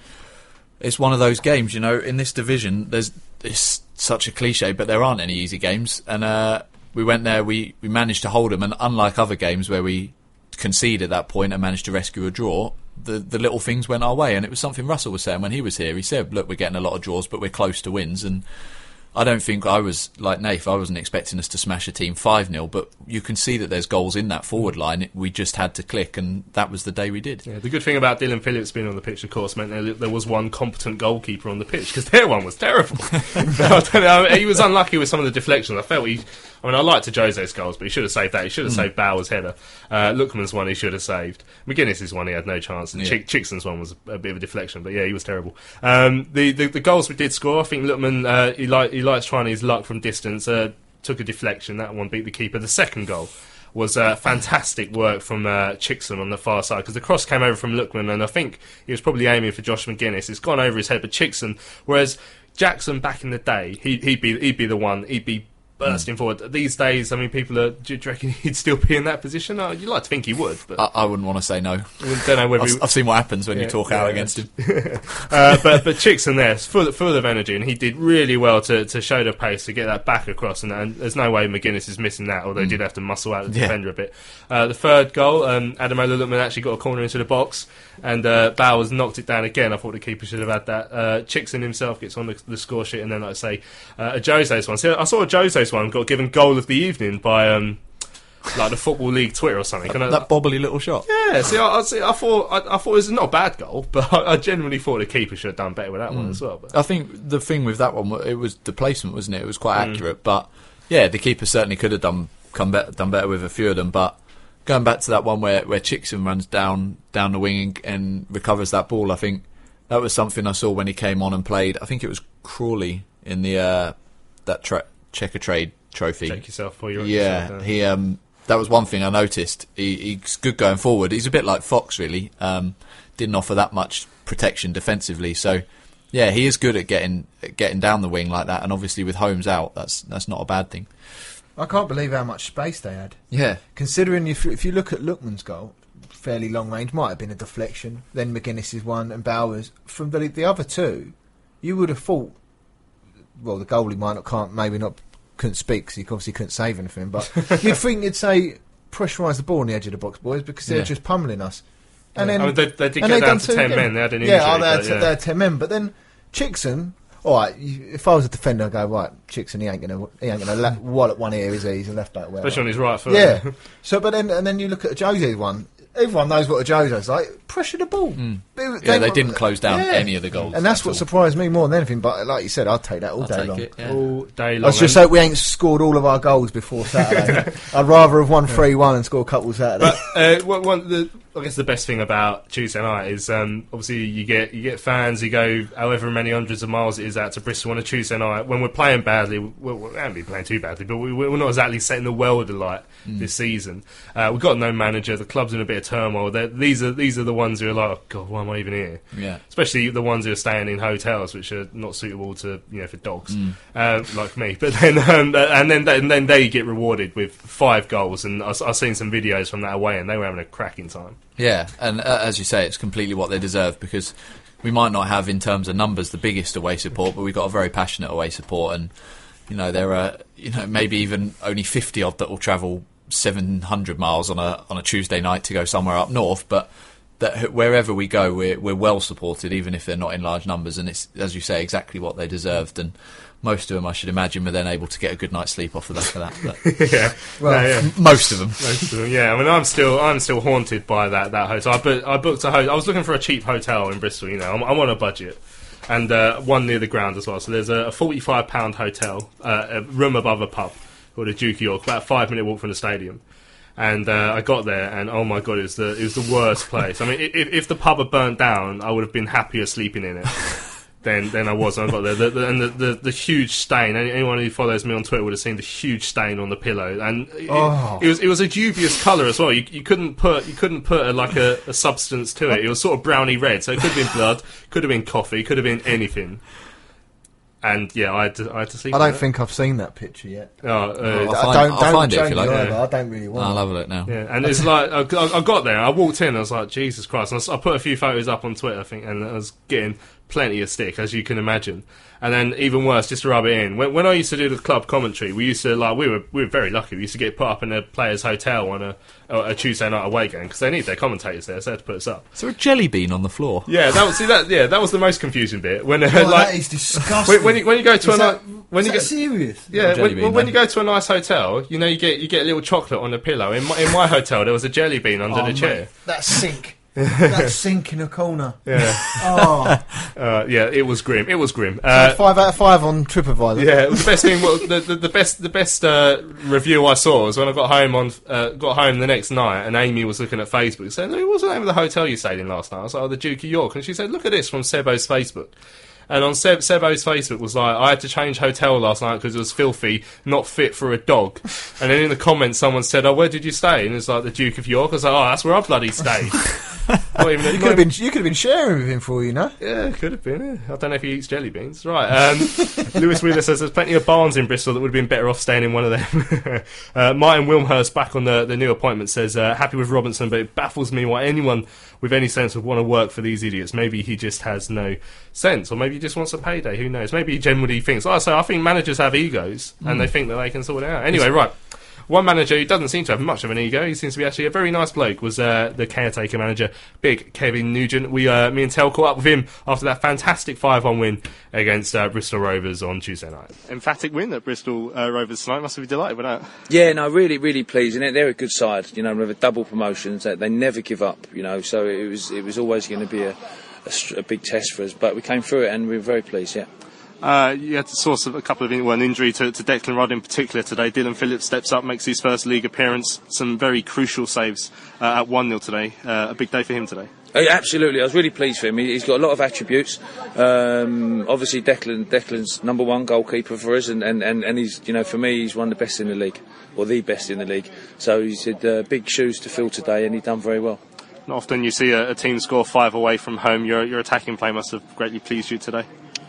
it's one of those games, you know, in this division, there's it's such a cliche, but there aren't any easy games. And uh, we went there, we we managed to hold them, and unlike other games where we concede at that point and managed to rescue a draw, the the little things went our way, and it was something Russell was saying when he was here. He said, "Look, we're getting a lot of draws, but we're close to wins." And I don't think I was like Nath. I wasn't expecting us to smash a team five 0 but you can see that there's goals in that forward mm. line. We just had to click, and that was the day we did. Yeah, the good thing about Dillon Phillips being on the pitch, of course, meant there, there was one competent goalkeeper on the pitch because their one was terrible. I don't know, he was unlucky with some of the deflections. I felt he. I mean, I liked Ajose's goals, but he should have saved that. He should have saved Bauer's header. Uh, Lookman's one he should have saved. Magennis's one he had no chance, and Yeah. Chick- Chicksen's one was a bit of a deflection. But yeah, he was terrible. Um, the, the the goals we did score, I think Lookman uh, he like he likes trying his luck from distance. Uh, took a deflection. That one beat the keeper. The second goal was uh, fantastic work from uh, Chicksen on the far side because the cross came over from Lookman, and I think he was probably aiming for Josh McGuinness. It's gone over his head, but Chicksen, whereas Jackson back in the day, he, he'd be he'd be the one, he'd be bursting forward. These days, I mean, people are. Do you reckon he'd still be in that position? Oh, you'd like to think he would, but I, I wouldn't want to say no. Don't know whether. I've, he- I've seen what happens when Yeah, you talk yeah, out yeah. against him. uh, but but Chicksen there full full of energy, and he did really well to, to show the pace to get that back across. And, and there's no way Magennis is missing that, although he did have to muscle out the Mm. Defender a bit. Uh, the third goal, um, Ademola Lookman actually got a corner into the box, and uh, Bowers knocked it down again. I thought the keeper should have had that. Uh, Chicksen himself gets on the, the score sheet, and then like I say, uh, Ajose's one. See, I saw Ajose's one got given goal of the evening by. Um, like the football league Twitter or something. And I- that bobbly little shot. yeah, see, I, I, see, I thought I, I thought it was not a bad goal, but I, I genuinely thought the keeper should have done better with that one as well. But I think the thing with that one, it was the placement, wasn't it? It was quite Mm. accurate, but yeah, the keeper certainly could have done come better, done better with a few of them. But going back to that one where where Chicksen runs down down the wing and, and recovers that ball, I think that was something I saw when he came on and played. I think it was Crawley in the uh, that tra- checker trade trophy. check yourself for your Yeah, yourself, he um that was one thing I noticed. He, he's good going forward. He's a bit like Fox, really. Um, didn't offer that much protection defensively, so yeah, he is good at getting at getting down the wing like that. And obviously with Holmes out, that's that's not a bad thing. I can't believe how much space they had. Yeah, Considering if, if you look at Lookman's goal, fairly long range, might have been a deflection. Then Magennis's one and Bauer's. From the, the other two, you would have thought. Well, the goalie might not can't maybe not couldn't speak because he obviously couldn't save anything. But you'd think you'd say pressurise the ball on the edge of the box, boys, because they're Yeah. just pummeling us. And Yeah. then I mean, they- they did and get down to 10 again. men, they had an yeah, injury, oh, they, had, but yeah. they had ten men. But then Chicksen. All right, if I was a defender, I'd go right. Chicksen, he ain't gonna, he ain't gonna la- wallop one ear, is he? He's a left back. well. especially on his right foot. Yeah. So, but then and then you look at Ajose's one. Everyone knows what Ajose's like. Pressure the ball. They, yeah, they didn't close down any of the goals. and that's what all. surprised me more than anything. But like you said, I'd take that all I'll day take long. it. Yeah. all day long. Let's just hope we ain't scored all of our goals before Saturday. I'd rather have won three one and score a couple Saturday. But uh, one, one, the, I guess the best thing about Tuesday night is um, obviously you get you get fans. You go however many hundreds of miles it is out to Bristol on a Tuesday night. When we're playing badly, we, we haven't been playing too badly, but we, we're not exactly setting the world alight this season. Uh, we've got no manager. The club's in a bit of turmoil. They're, these are these are the ones who are like, oh, God, why am I even here? Yeah. especially the ones who are staying in hotels, which are not suitable to you know for dogs uh, like me. But then um, and then and then they get rewarded with five goals, and I, have seen some videos from that away, and they were having a cracking time. Yeah, and uh, as you say, it's completely what they deserve because we might not have, in terms of numbers, the biggest away support, but we've got a very passionate away support, and you know there are you know maybe even only fifty odd that will travel seven hundred miles on a on a Tuesday night to go somewhere up north, but. That wherever we go, we're we're well supported, even if they're not in large numbers, and it's as you say exactly what they deserved. And most of them, I should imagine, were then able to get a good night's sleep off the back of that. But yeah, Well, No, yeah. most of them. Most of them, yeah. I mean, I'm still I'm still haunted by that that hotel. I, bu- I booked a hotel. I was looking for a cheap hotel in Bristol. You know, I'm, I'm on a budget, and uh, one near the ground as well. So there's a, a 45 pound hotel, uh, a room above a pub called the Duke of York, about a five minute walk from the stadium. And uh, I got there, and oh my god, it was the it was the worst place. I mean, if, if the pub had burnt down, I would have been happier sleeping in it than than I was when I got there. The, the, and the, the, the huge stain. Anyone who follows me on Twitter would have seen the huge stain on the pillow, and it, Oh. it was it was a dubious colour as well. You, you couldn't put you couldn't put a, like a, a substance to it. It was sort of browny red, so it could have been blood, could have been coffee, could have been anything. And yeah, I had to, I had to sleep. I don't it. think I've seen that picture yet. Oh, uh, I'll find- don't, I'll don't find it if you like. either. Yeah. I don't really want. I'll have a look now. Yeah, and it's like I, I I got there, I walked in, I was like, Jesus Christ! And I s- I put a few photos up on Twitter, I think, and I was getting plenty of stick, as you can imagine. And then even worse, just to rub it in, when, when I used to do the club commentary, we used to like we were we were very lucky. We used to get put up in a players' hotel on a a Tuesday night away game because they need their commentators there, so they had to put us up. Is there a jelly bean on the floor? Yeah, that was see that yeah that was the most confusing bit when uh, Oh, like that is disgusting. when, when you when you go to Is a that- night you that get serious? yeah, when, bean, well, when you go to a nice hotel, you know you get you get a little chocolate on the pillow. In my, in my hotel, there was a jelly bean under Oh, the mate, chair. That sink. That sink in a corner. Yeah, Oh, uh, yeah, it was grim. It was grim. Uh, five out of five on TripAdvisor. yeah, it was the best thing. Well, the, the, the best the best uh, review I saw was when I got home on uh, got home the next night, and Amy was looking at Facebook saying, "What was the name of the hotel you stayed in last night?" I was like, "Oh, the Duke of York," and she said, "Look at this from Sebo's Facebook." And on Seb, Sebo's Facebook was like, I had to change hotel last night because it was filthy, not fit for a dog. And then in the comments, someone said, "Oh, where did you stay?" And it's like the Duke of York. I was like, "Oh, that's where I bloody stayed." Not even- You could have been. You could have been sharing with him for all you know. yeah, could have been. yeah. I don't know if he eats jelly beans. Right. Um, Lewis Wheeler says there's plenty of barns in Bristol that would have been better off staying in one of them. uh, Martin Wilmhurst, back on the, the new appointment, says uh, happy with Robinson, but it baffles me why anyone with any sense would want to work for these idiots. Maybe he just has no sense, or maybe he just wants a payday. Who knows? Maybe he generally thinks. Like I say, I think managers have egos, and hmm. they think that they can sort it out. Anyway, right. One manager who doesn't seem to have much of an ego, he seems to be actually a very nice bloke, was uh, the caretaker manager, big Kevin Nugent. We, uh, me and Tel caught up with him after that fantastic 5-1 win against uh, Bristol Rovers on Tuesday night. Emphatic win at Bristol uh, Rovers tonight. Must be delighted with that. Yeah, no, really, really pleased. It. They're a good side, you know, with a double promotions. They, they never give up, you know. So it was, it was always going to be a, a, str- a big test for us. But we came through it, and we were very pleased. Yeah. Uh, you had to source of a couple of in- well, an injury to, to Declan Rudd in particular today. Dillon Phillips steps up, makes his first league appearance. Some very crucial saves uh, at 1 0 today. Uh, a big day for him today. Oh, absolutely, I was really pleased for him. He- He's got a lot of attributes. Um, obviously, Declan, Declan's number one goalkeeper for us, and, and, and, and he's, you know, for me, he's one of the best in the league, or the best in the league. So he's had uh, big shoes to fill today, and he's done very well. Not often you see a, a team score five away from home. Your, your attacking play must have greatly pleased you today.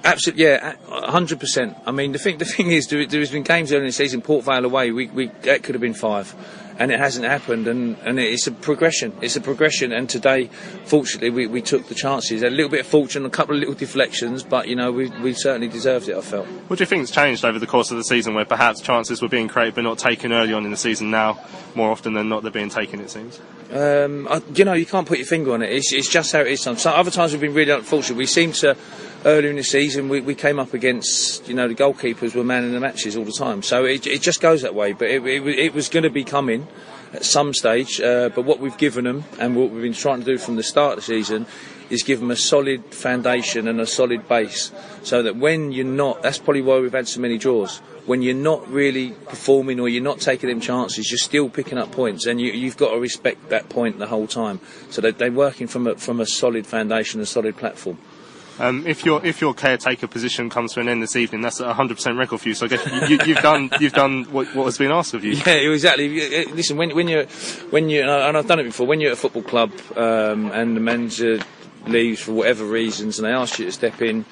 Absolutely, yeah, hundred percent. I mean, the thing, the thing is, there, has been games early in the season, Port Vale away. We, we that could have been five, and it hasn't happened. And, and it's a progression. It's a progression. And today, fortunately, we, we took the chances. A little bit of fortune, a couple of little deflections, but you know, we, we certainly deserved it. I felt. What do you think's changed over the course of the season, where perhaps chances were being created but not taken early on in the season? Now, more often than not, they're being taken. It seems. Um, I, you know, you can't put your finger on it. It's, it's just how it is. Some, some other times we've been really unfortunate. We seem to earlier in the season we, we came up against you know the goalkeepers were manning the matches all the time. So it, it just goes that way. But it, it, it was going to be coming. at some stage. Uh, but what we've given them and what we've been trying to do from the start of the season is give them a solid foundation and a solid base so that when you're not, that's probably why we've had so many draws. When you're not really performing or you're not taking them chances, you're still picking up points, and you, you've got to respect that point the whole time. So they, they're working from a, from a solid foundation, a solid platform. Um, if your if your caretaker position comes to an end this evening, that's a 100% record for you. So I guess you, have done you've done what, what, has been asked of you. Yeah, exactly. Listen, when, when you're when you and I've done it before. When you're at a football club um, and the manager leaves for whatever reasons, and they ask you to step in,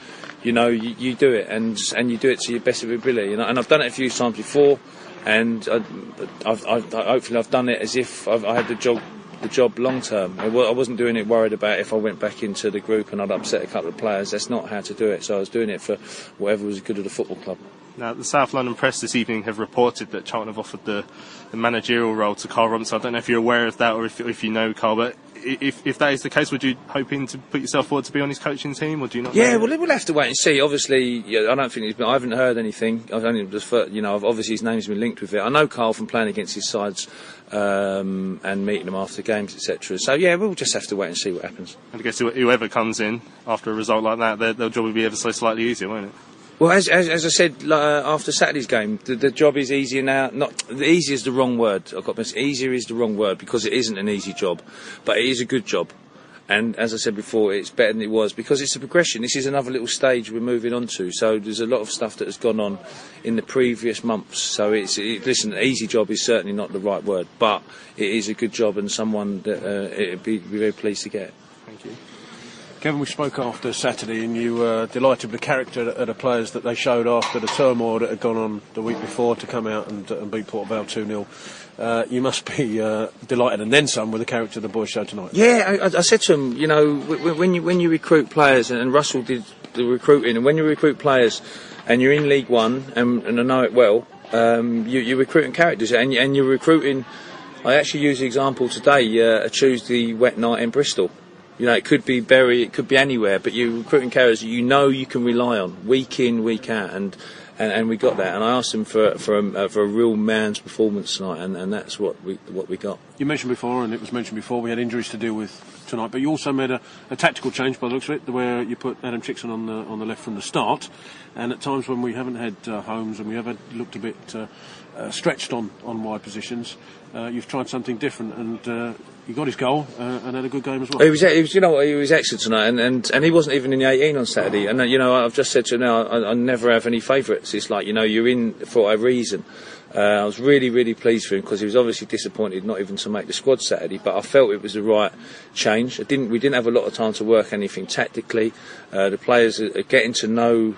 you know, you, you do it, and and you do it to your best of your ability. And, and I've done it a few times before, and I, I've, I've, hopefully I've done it as if I've, I had the job the job long term. I wasn't doing it worried about if I went back into the group and I'd upset a couple of players. That's not how to do it. So I was doing it for whatever was good at the football club. Now, the South London Press this evening have reported that Charlton have offered the, the managerial role to Karl Robinson. I don't know if you're aware of that or if, if you know Karl, but if, if that is the case, would you hoping to put yourself forward to be on his coaching team, or do you not? Yeah, well, we'll have to wait and see. Obviously, yeah, I don't think he's been, I haven't heard anything. I've only just, you know, obviously his name's been linked with it. I know Karl from playing against his sides um, and meeting them after games, etc. So yeah, we'll just have to wait and see what happens. And I guess whoever comes in after a result like that, their, their job will be ever so slightly easier, won't it? Well, as, as, as I said uh, after Saturday's game, the, the, job is easier now. Not the easy is the wrong word. I've got this. Easier is the wrong word because it isn't an easy job, but it is a good job. And as I said before, it's better than it was because it's a progression. This is another little stage we're moving on to. So there's a lot of stuff that has gone on in the previous months. So it's it, listen, easy job is certainly not the right word, but it is a good job and someone that uh, it'd be, be very pleased to get. Kevin, we spoke after Saturday, and you were delighted with the character of the players that they showed after the turmoil that had gone on the week before to come out and, and beat Port Vale 2 0. Uh, you must be uh, delighted and then some with the character the boys showed tonight. Yeah, I, I, said to them, you know, when you when you recruit players, and Russell did the recruiting, and when you recruit players, and you're in League One, and, and I know it well, um, you, are recruiting characters, and, and, you're recruiting. I actually used the example today, uh, a Tuesday wet night in Bristol. You know, it could be Bury, it could be anywhere, but you're recruiting carriers you know you can rely on week in, week out, and and, and we got that. And I asked him for for a, uh, for a real man's performance tonight, and, and that's what we what we got. You mentioned before, and it was mentioned before, we had injuries to deal with tonight, but you also made a, a tactical change by the looks of it, where you put Adam Chicksen on the on the left from the start, and at times when we haven't had uh, Holmes and we have looked a bit uh, uh, stretched on on wide positions, uh, you've tried something different and uh, he got his goal uh, and had a good game as well. He was, he was, you know, he was excellent tonight, and, and, and he wasn't even in the 18 on Saturday. And you know, I've just said to him now, I, I never have any favourites. It's like you know, you're in for a reason. Uh, I was really, really pleased for him because he was obviously disappointed not even to make the squad Saturday. But I felt it was the right change. Didn't. We didn't have a lot of time to work anything tactically. Uh, the players are getting to know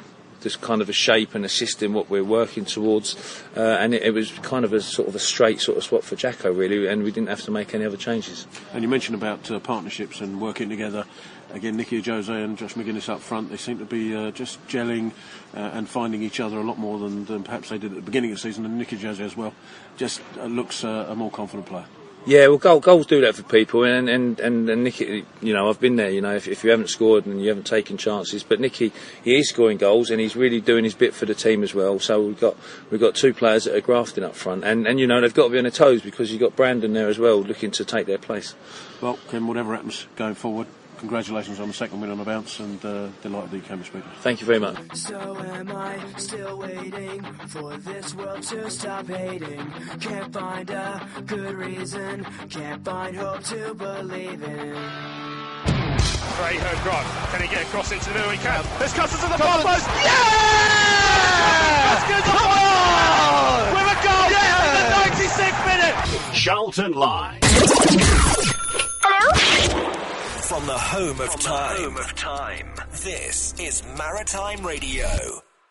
this kind of a shape and a system what we're working towards, uh, and it, it, was kind of a sort of a straight sort of swap for Jacko really, and we didn't have to make any other changes. And you mentioned about uh, partnerships and working together. Again, Nicky Ajose and Josh Magennis up front, they seem to be uh, just gelling uh, and finding each other a lot more than, than, perhaps they did at the beginning of the season. And Nicky Ajose as well just uh, looks uh, a more confident player. Yeah, well, goal, goals do that for people, and and and, and Nicky, you know, I've been there. You know, if, if you haven't scored and you haven't taken chances, but Nicky, he is scoring goals, and he's really doing his bit for the team as well. So we've got we've got two players that are grafting up front, and and you know they've got to be on their toes because you've got Brandon there as well, looking to take their place. Well, Ken, whatever happens going forward, congratulations on the second win on the bounce and uh, delighted that you came to speak. Thank you very much. So am I still waiting for this world to stop hating? Can't find a good reason, can't find hope to believe in. Trejo Grant, can he get across into the middle? He can. There's Cousins in the far post. Yeah! Come on! With a goal yeah! in the 96th minute. Charlton Live. From the home of time. Home of time. This is Maritime Radio.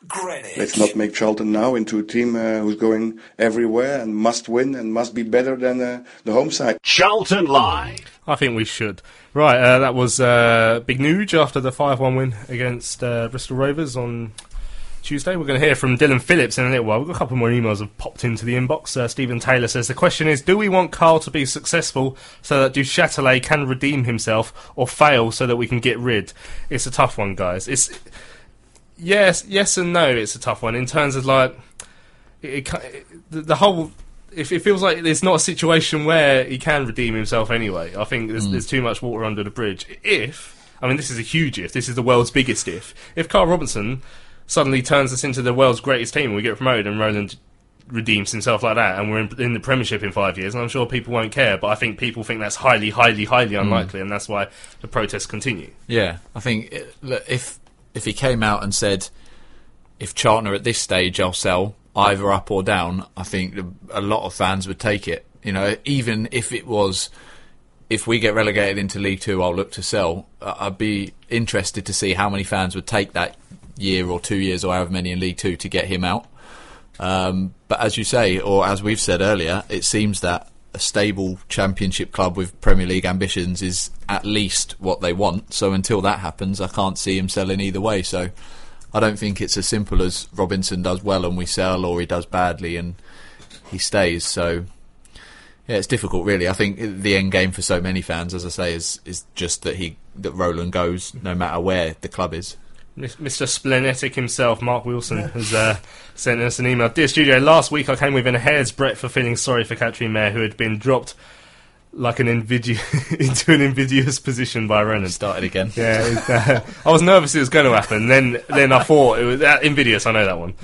Greenwich. Let's not make Charlton now into a team uh, who's going everywhere and must win and must be better than uh, the home side. Charlton Live. I think we should. Right, uh, that was uh, Big Nuge after the 5 1 win against uh, Bristol Rovers on Tuesday. We're going to hear from Dillon Phillips in a little while. We've got a couple more emails have popped into the inbox. Uh, Stephen Taylor says the question is: Do we want Karl to be successful so that Duchâtelet can redeem himself, or fail so that we can get rid? It's a tough one, guys. It's yes, yes and no. It's a tough one in terms of like it, it, the, the whole if it feels like it's not a situation where he can redeem himself anyway. I think there's, there's too much water under the bridge. If I mean, this is a huge if. This is the world's biggest if. If Karl Robinson suddenly turns us into the world's greatest team, we get promoted, and Roland redeems himself like that, and we're in, in the Premiership in five years, and I'm sure people won't care. But I think people think that's highly, highly, highly mm. unlikely, and that's why the protests continue. Yeah, I think eh, look, if if he came out and said, if Chartner at this stage I'll sell either up or down, I think a lot of fans would take it. You know, even if it was, if we get relegated into League Two, I'll look to sell. I'd be interested to see how many fans would take that year or two years or however many in League Two to get him out. Um, but as you say, or as we've said earlier, it seems that a stable championship club with Premier League ambitions is at least what they want. So until that happens, I can't see him selling either way. So I don't think it's as simple as Robinson does well and we sell, or he does badly and he stays. So yeah, it's difficult, really. I think the end game for so many fans, as I say, is is just that he that Roland goes no matter where the club is. Mis- Mr. Splenetic himself, Mark Wilson, has uh, sent us an email. Dear studio, last week I came within a hair's breadth of feeling sorry for Katrien Meire, who had been dropped like an invidious into an invidious position by Roland. Started again. Yeah, it, uh, I was nervous it was going to happen. Then, then I thought it was uh, invidious. I know that one,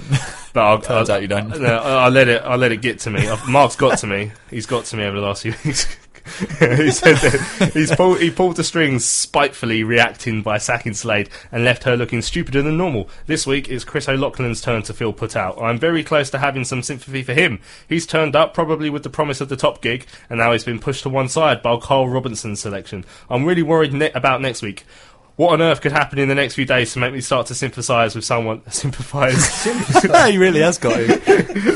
but I'll, Turns I'll, out you don't. No, I'll let it. I'll let it get to me. I've- Mark's got to me. He's got to me over the last few weeks. he said that he's pulled, he pulled the strings spitefully, reacting by sacking Slade and left her looking stupider than normal. This week it's Chris O'Loughlin's turn to feel put out. I'm very close to having some sympathy for him. He's turned up probably with the promise of the top gig, and now he's been pushed to one side by Karl Robinson's selection. I'm really worried ne- about next week. What on earth could happen in the next few days to make me start to sympathise with someone? Sympathise. he really has got him.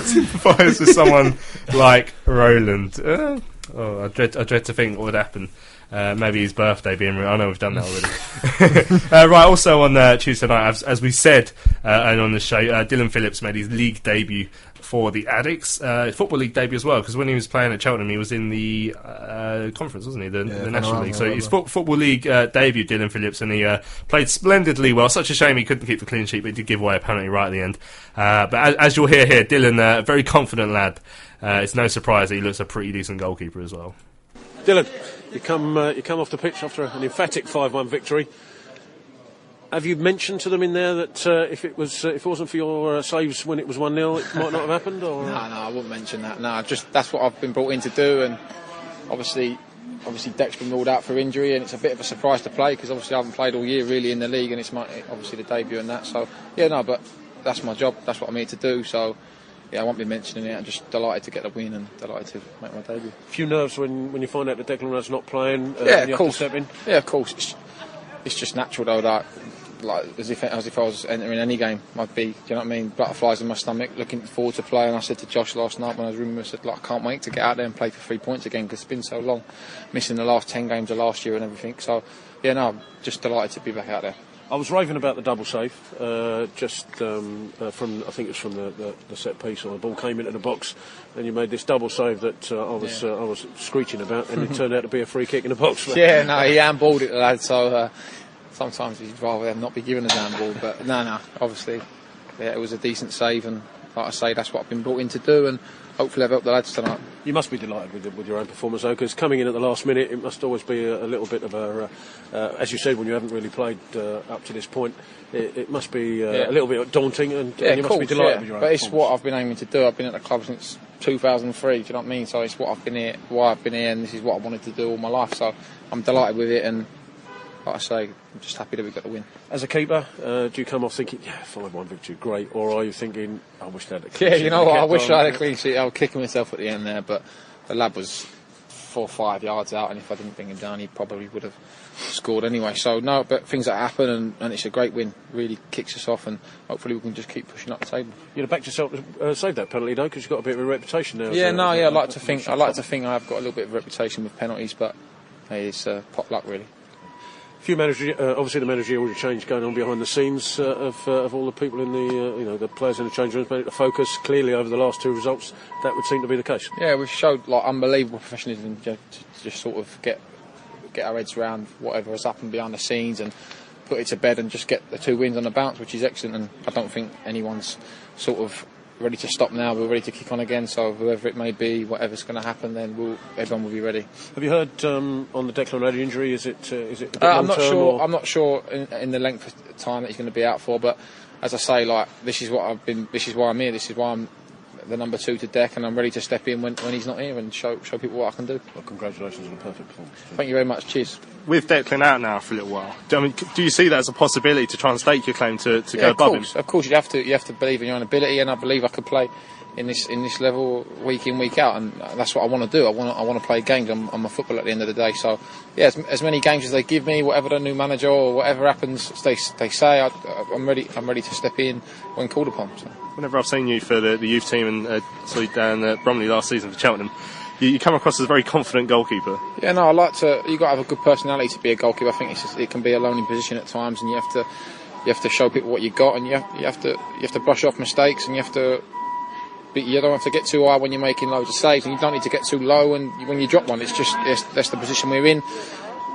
sympathise with someone like Roland. Uh, oh, I dread, I dread to think what would happen. Uh, maybe his birthday being. Re- I know we've done that already. uh, right. Also on uh, Tuesday night, as, as we said, uh, and on the show, uh, Dillon Phillips made his league debut for the Addicks, uh, football league debut as well. Because when he was playing at Cheltenham, he was in the uh, conference, wasn't he? The, the National Vanarama, League. So his remember. fo- football league uh, debut, Dillon Phillips, and he uh, played splendidly well. Such a shame he couldn't keep the clean sheet, but he did give away a penalty right at the end. Uh, but as, as you'll hear here, Dillon, uh, a very confident lad. Uh, it's no surprise that he looks a pretty decent goalkeeper as well. Dillon, you come uh, you come off the pitch after an emphatic five-one victory. Have you mentioned to them in there that uh, if it was uh, if it wasn't for your uh, saves when it was one 0 it might not have happened? Or No, no, I wouldn't mention that. No, just that's what I've been brought in to do, and obviously, obviously Deck's been ruled out for injury, and it's a bit of a surprise to play because obviously I haven't played all year really in the league, and it's my obviously the debut and that. So yeah, no, but that's my job. That's what I'm here to do. So yeah, I won't be mentioning it. I'm just delighted to get the win and delighted to make my debut. a few nerves when, when you find out that Declan Rudd's not playing. Uh, yeah, of course. Yeah, of course. It's, it's just natural though that. Like as if as if I was entering any game, I'd be. Do you know what I mean? Butterflies in my stomach, looking forward to play. And I said to Josh last night when I was rooming, I said, like, I can't wait to get out there and play for three points again because it's been so long, missing the last ten games of last year and everything. So, yeah, no, I'm just delighted to be back out there. I was raving about the double save, uh, just um, uh, from I think it was from the, the, the set piece, or the ball came into the box, and you made this double save that uh, I was Yeah. uh, I was screeching about, and it turned out to be a free kick in the box. Yeah, no, he handballed it, lad. So uh, sometimes you'd rather them not be given a damn ball, but no, no, obviously, yeah, it was a decent save, and like I say, that's what I've been brought in to do, and hopefully I've helped the lads tonight. You must be delighted with, with your own performance, though, because coming in at the last minute, it must always be a, a little bit of a, uh, uh, as you said, when you haven't really played uh, up to this point, it, it must be uh, Yeah. a little bit daunting, and, Yeah, and you of must be delighted yeah. with your own But it's what I've been aiming to do. I've been at the club since 2003. Do you know what I mean? So it's what I've been here, why I've been here, and this is what I wanted to do all my life. So I'm delighted with it, and like I say, I'm just happy that we got the win. As a keeper, uh, do you come off thinking, yeah, 5 1 victory, great, or are you thinking, I wish that had a clean Yeah, you know what? I wish? I had a clean sheet. I was kicking myself at the end there, but the lad was four or five yards out, and if I didn't bring him down, he probably would have scored anyway. So no, but things that happen, and, and it's a great win. Really kicks us off, and hopefully we can just keep pushing up the table. You'd have backed yourself to uh, save that penalty, though, because you've got a bit of a reputation now. Yeah, no, a- yeah. I like to think. I like to think I have got a little bit of reputation with penalties, but hey, it's uh, pot luck really. Few uh, obviously the managerial change going on behind the scenes uh, of, uh, of all the people in the, uh, you know, the players in the change rooms, but the focus clearly over the last two results, that would seem to be the case. Yeah, we've showed like unbelievable professionalism to, to just sort of get get our heads around whatever has happened behind the scenes and put it to bed and just get the two wins on the bounce, which is excellent. And I don't think anyone's sort of ready to stop now. We're ready to kick on again. So whoever it may be, whatever's going to happen, then we'll, everyone will be ready. Have you heard um, on the Declan Rudd injury? Is it uh, is it? A bit Uh, I'm not sure. or- I'm not sure in, in the length of time that he's going to be out for. But as I say, like this is what I've been. This is why I'm here. This is why I'm the number two to Deck, and I'm ready to step in when, when he's not here and show show people what I can do. Well, congratulations on a perfect performance. Thank you very much. Cheers. With Declan out now for a little while, do, I mean, do you see that as a possibility to try and stake your claim to, to yeah, go of above course, him? of course, you have to you have to believe in your own ability, and I believe I could play in this in this level week in week out, and that's what I want to do. I want to, I want to play games. I'm, I'm a footballer at the end of the day, so yeah, as, as many games as they give me, whatever the new manager or whatever happens, they they say, I, I'm ready. I'm ready to step in when called upon. So. Whenever I've seen you for the, the youth team and uh, down at Bromley last season for Cheltenham, you, you come across as a very confident goalkeeper. Yeah, no, I like to. You got to have a good personality to be a goalkeeper. I think it's just, it can be a lonely position at times, and you have to you have to show people what you got, and you have, you have to you have to brush off mistakes, and you have to. But you don't have to get too high when you're making loads of saves, and you don't need to get too low. And when you drop one, it's just it's, that's the position we're in.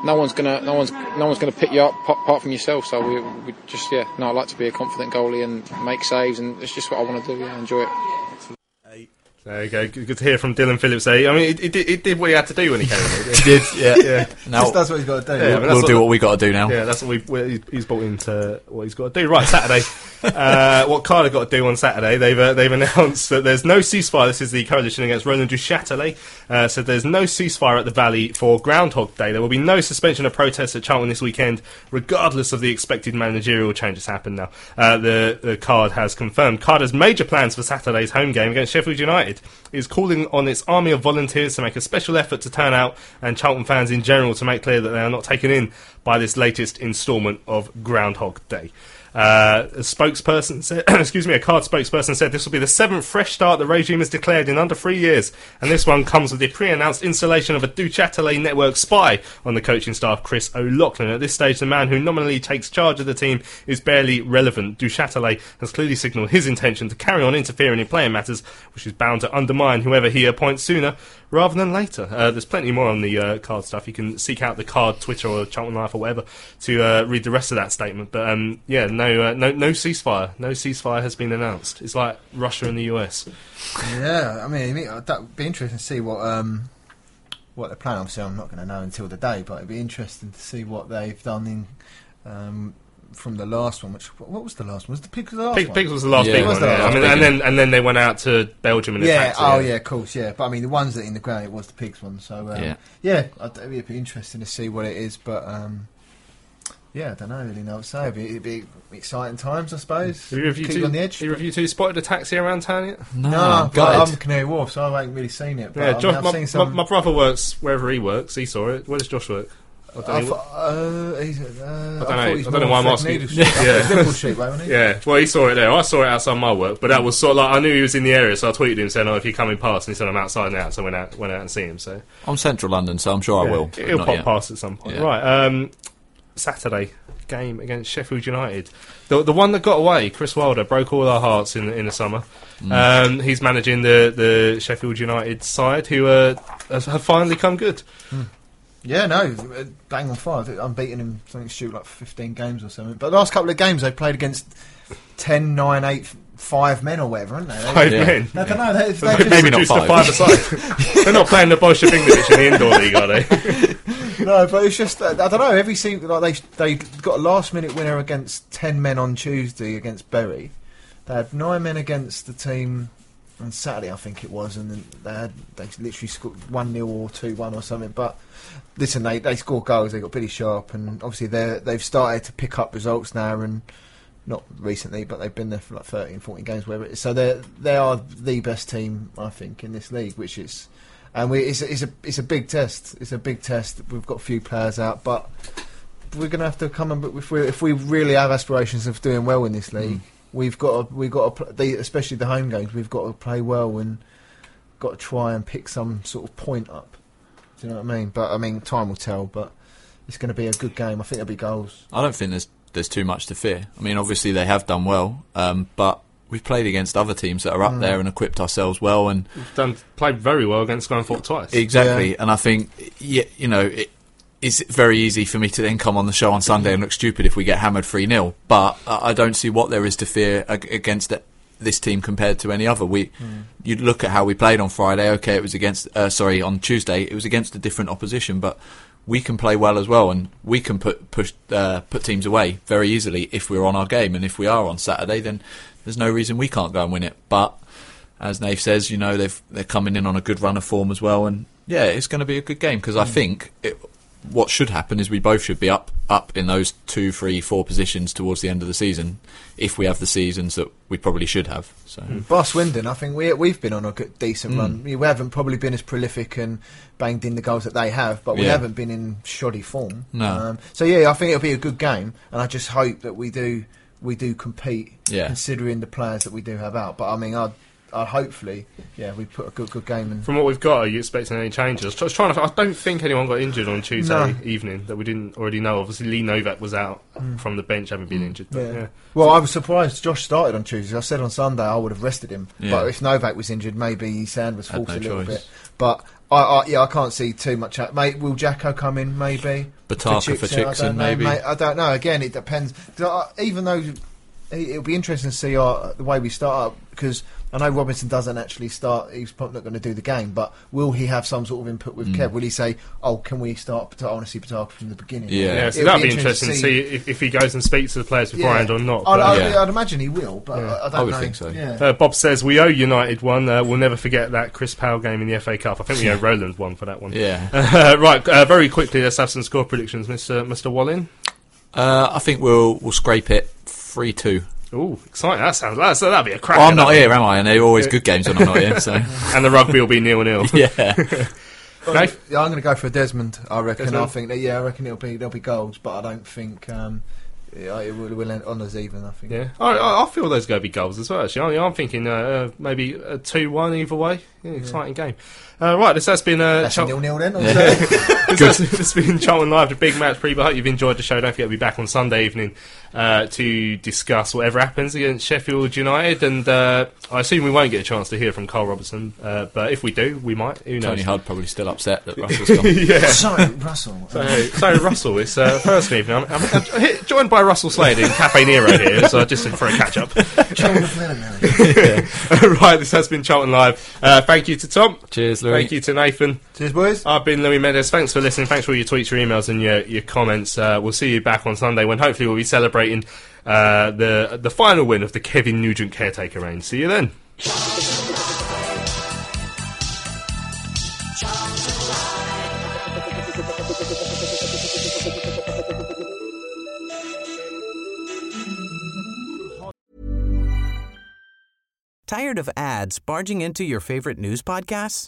No one's gonna no one's no one's gonna pick you up apart from yourself. So we, we just yeah. No, I like to be a confident goalie and make saves, and it's just what I want to do. Yeah, enjoy it. There you go. Good to hear from Dillon Phillips. Eh? I mean, it, it, did- it did what he had to do when he came in. He did, yeah. yeah. Now- Just does what he's got to do. Yeah, we'll that's do what- we got to do now. Yeah, that's what we we- he's brought into what he's got to do. Right, Saturday. uh, what Cardiff got to do on Saturday? They've uh, they've announced that there's no ceasefire. This is the coalition against Roland Duchâtelet. Uh, so there's no ceasefire at the Valley for Groundhog Day. There will be no suspension of protests at Charlton this weekend, regardless of the expected managerial changes happen. Now, uh, the the CARD has confirmed. CARD has major plans for Saturday's home game against Sheffield United. It is calling on its army of volunteers to make a special effort to turn out, and Charlton fans in general to make clear that they are not taken in by this latest instalment of Groundhog Day. Uh, a spokesperson said, excuse me, a CARD spokesperson said this will be the seventh fresh start the regime has declared in under three years, and this one comes with the pre-announced installation of a Duchatelet network spy on the coaching staff, Chris O'Loughlin. At this stage, the man who nominally takes charge of the team is barely relevant. Duchatelet has clearly signalled his intention to carry on interfering in playing matters, which is bound to undermine whoever he appoints sooner rather than later. Uh, there's plenty more on the uh, CARD stuff. You can seek out the CARD Twitter or Charlton Life or whatever to uh, read the rest of that statement. But um, yeah, no, uh, no, no ceasefire. No ceasefire has been announced. It's like Russia and the US. Yeah, I mean, that would be interesting to see what um, what they're planning. Obviously, I'm not going to know until the day, but it'd be interesting to see what they've done in um, from the last one. Which what was the last one? Was the Pigs the last Pig, one? Pigs was the last Yeah, big one. was Yeah. last I mean, and then and then they went out to Belgium and Yeah, attacked. oh yeah, of course, yeah. But I mean, the ones that in the ground, it was the pigs one. So um, Yeah. yeah, it'd be interesting to see what it is. But um, yeah, I don't know really know what to say. It'd be, it'd be exciting times, I suppose. Have you, have you Keep two, you on the edge. Have you two spotted a taxi around town yet? No, No, I'm but. I'm Canary Wharf, so I haven't really seen it. But Yeah, Josh, I've my, seen my, some. my brother works wherever he works. He saw it. Where does Josh work? I don't I, know. thought, uh, he's, uh, I, know. I don't know why I'm asking. Needle Street. Yeah. yeah. Liverpool wasn't he? Yeah, well, he saw it there. I saw it outside my work, but that was sort of like I knew he was in the area, so I tweeted him saying, "Oh, if you're coming past," and he said, "I'm outside now," so I went out, went out and see him. So I'm central London, so I'm sure I will. but He'll pop yet. past at some point. Yeah. Right, um, Saturday game against Sheffield United, the the one that got away. Chris Wilder broke all our hearts in the, in the summer. Mm. Um, he's managing the the Sheffield United side, who uh, have have finally come good. Yeah, no, uh, bang on fire. I'm beating him something stupid like 15 games or something. But the last couple of games they played against 10, 9, 8, 5 men or whatever, aren't they? They- Five Yeah. men. I don't know. They, they They've just, Maybe not reduced to five. aside. They're not playing the Bolshevikovich in the indoor league, are they? no, but it's just uh, I don't know. Every season, like they they got a last minute winner against 10 men on Tuesday against Bury. They had nine men against the team on Saturday, I think it was, and they had they literally scored one 0 or two one or something. But listen, they they score goals. They got Billy Sharp, and obviously they they've started to pick up results now, and not recently, but they've been there for like 13, 14 games, whatever. So they they are the best team, I think, in this league, which is. And we, it's, a, it's a it's a big test. It's a big test. We've got a few players out, but we're going to have to come and if we if we really have aspirations of doing well in this league, hmm. We've got to, we've got to, pl- the, especially the home games. We've got to play well and got to try and pick some sort of point up. Do you know what I mean? But I mean, time will tell. But it's going to be a good game. I think there'll be goals. I don't think there's there's too much to fear. I mean, obviously they have done well, um, but we've played against other teams that are up there and equipped ourselves well, and Done played very well against Scunthorpe twice. exactly. And I think, yeah, you know, it, it's very easy for me to then come on the show on Sunday and look stupid if we get hammered three 0 But I don't see what there is to fear against this team compared to any other. We, you look at how we played on Friday. Okay, it was against, uh, sorry, on Tuesday it was against a different opposition, but we can play well as well, and we can put push uh, put teams away very easily if we're on our game, and if we are on Saturday, then there's no reason we can't go and win it. But as Nave says, you know they've they're coming in on a good run of form as well, and yeah, it's going to be a good game because I think it, what should happen is we both should be up up in those two, three, four positions towards the end of the season if we have the seasons that we probably should have. So Bar Swindon, I think we we've been on a good, decent Mm. run. We haven't probably been as prolific and banged in the goals that they have, but we Yeah. haven't been in shoddy form. No. Um, so yeah, I think it'll be a good game, and I just hope that we do we do compete, Yeah. considering the players that we do have out. But I mean, I I hopefully, yeah, we put a good good game in. From what we've got, are you expecting any changes? I was trying to. I don't think anyone got injured on Tuesday No. evening that we didn't already know. Obviously, Lee Novak was out Mm. from the bench, having been mm. injured. But Yeah. yeah. Well, I was surprised Josh started on Tuesday. I said on Sunday I would have rested him, Yeah. but if Novak was injured, maybe Sand was forced no a little choice. bit. But I, I, yeah, I can't see too much. out- Mate, will Jacko come in? Maybe Botaka for Chicksen, I don't know, maybe. mate. I don't know. Again, it depends. I, uh, even though it- it'll be interesting to see our, the way we start up because I know Robinson doesn't actually start. He's probably not going to do the game, but will he have some sort of input with Mm. Kev? Will he say, "Oh, can we start? Botaka? I want to see Botaka from the beginning." Yeah. Yeah, so that'd be interesting to see if, if he goes and speaks to the players beforehand or not. I'd, but- I'd, Yeah. I'd imagine he will, but Yeah. I, I don't I would know. think so. Yeah. Uh, Bob says we owe United one. Uh, we'll never forget that Chris Powell game in the FA Cup. I think we owe Roland one for that one. Yeah. Uh, right. Uh, very quickly, let's have some score predictions, Mr. Mr. Wallin. uh, I think we'll we'll scrape it three two. Oh, exciting! That sounds. That's, that'd be a crack. Well, I'm not here, am I? And they're always good games when I'm not here. So and the rugby will be nil nil. yeah, Nath? Yeah, I'm going to go for Desmond. I reckon. I think that yeah, I reckon it'll be there'll be goals, but I don't think um, yeah, it will, will end on us even. I think. Yeah, I, I I feel those going to be goals as well. Actually, I- I'm thinking uh, uh, maybe a two-one either way. Yeah, exciting game. Uh, right, this has been uh, That's Chel- nil nil then. or this, has, this has been Charlton Live, the big match preview. I hope you've enjoyed the show. Don't forget to be back on Sunday evening uh, to discuss whatever happens against Sheffield United. And uh, I assume we won't get a chance to hear from Karl Robinson, uh, but if we do, we might. Who knows? Tony Hudd probably still upset that Russell's gone. yeah. Sorry, Russell. So, so Russell, it's uh, first evening. I'm, I'm, I'm joined by Russell Slade in Cafe Nero here, so just for a catch up. right, this has been Charlton Live. Uh, thank you to Tom. Cheers, Louis. Thank you to Nathan. Cheers, boys. I've been Louis Mendes. Thanks for listening. Thanks for all your tweets, your emails, and your, your comments. Uh, we'll see you back on Sunday when hopefully we'll be celebrating uh, the the final win of the Kevin Nugent caretaker reign. See you then. Tired of ads barging into your favorite news podcasts?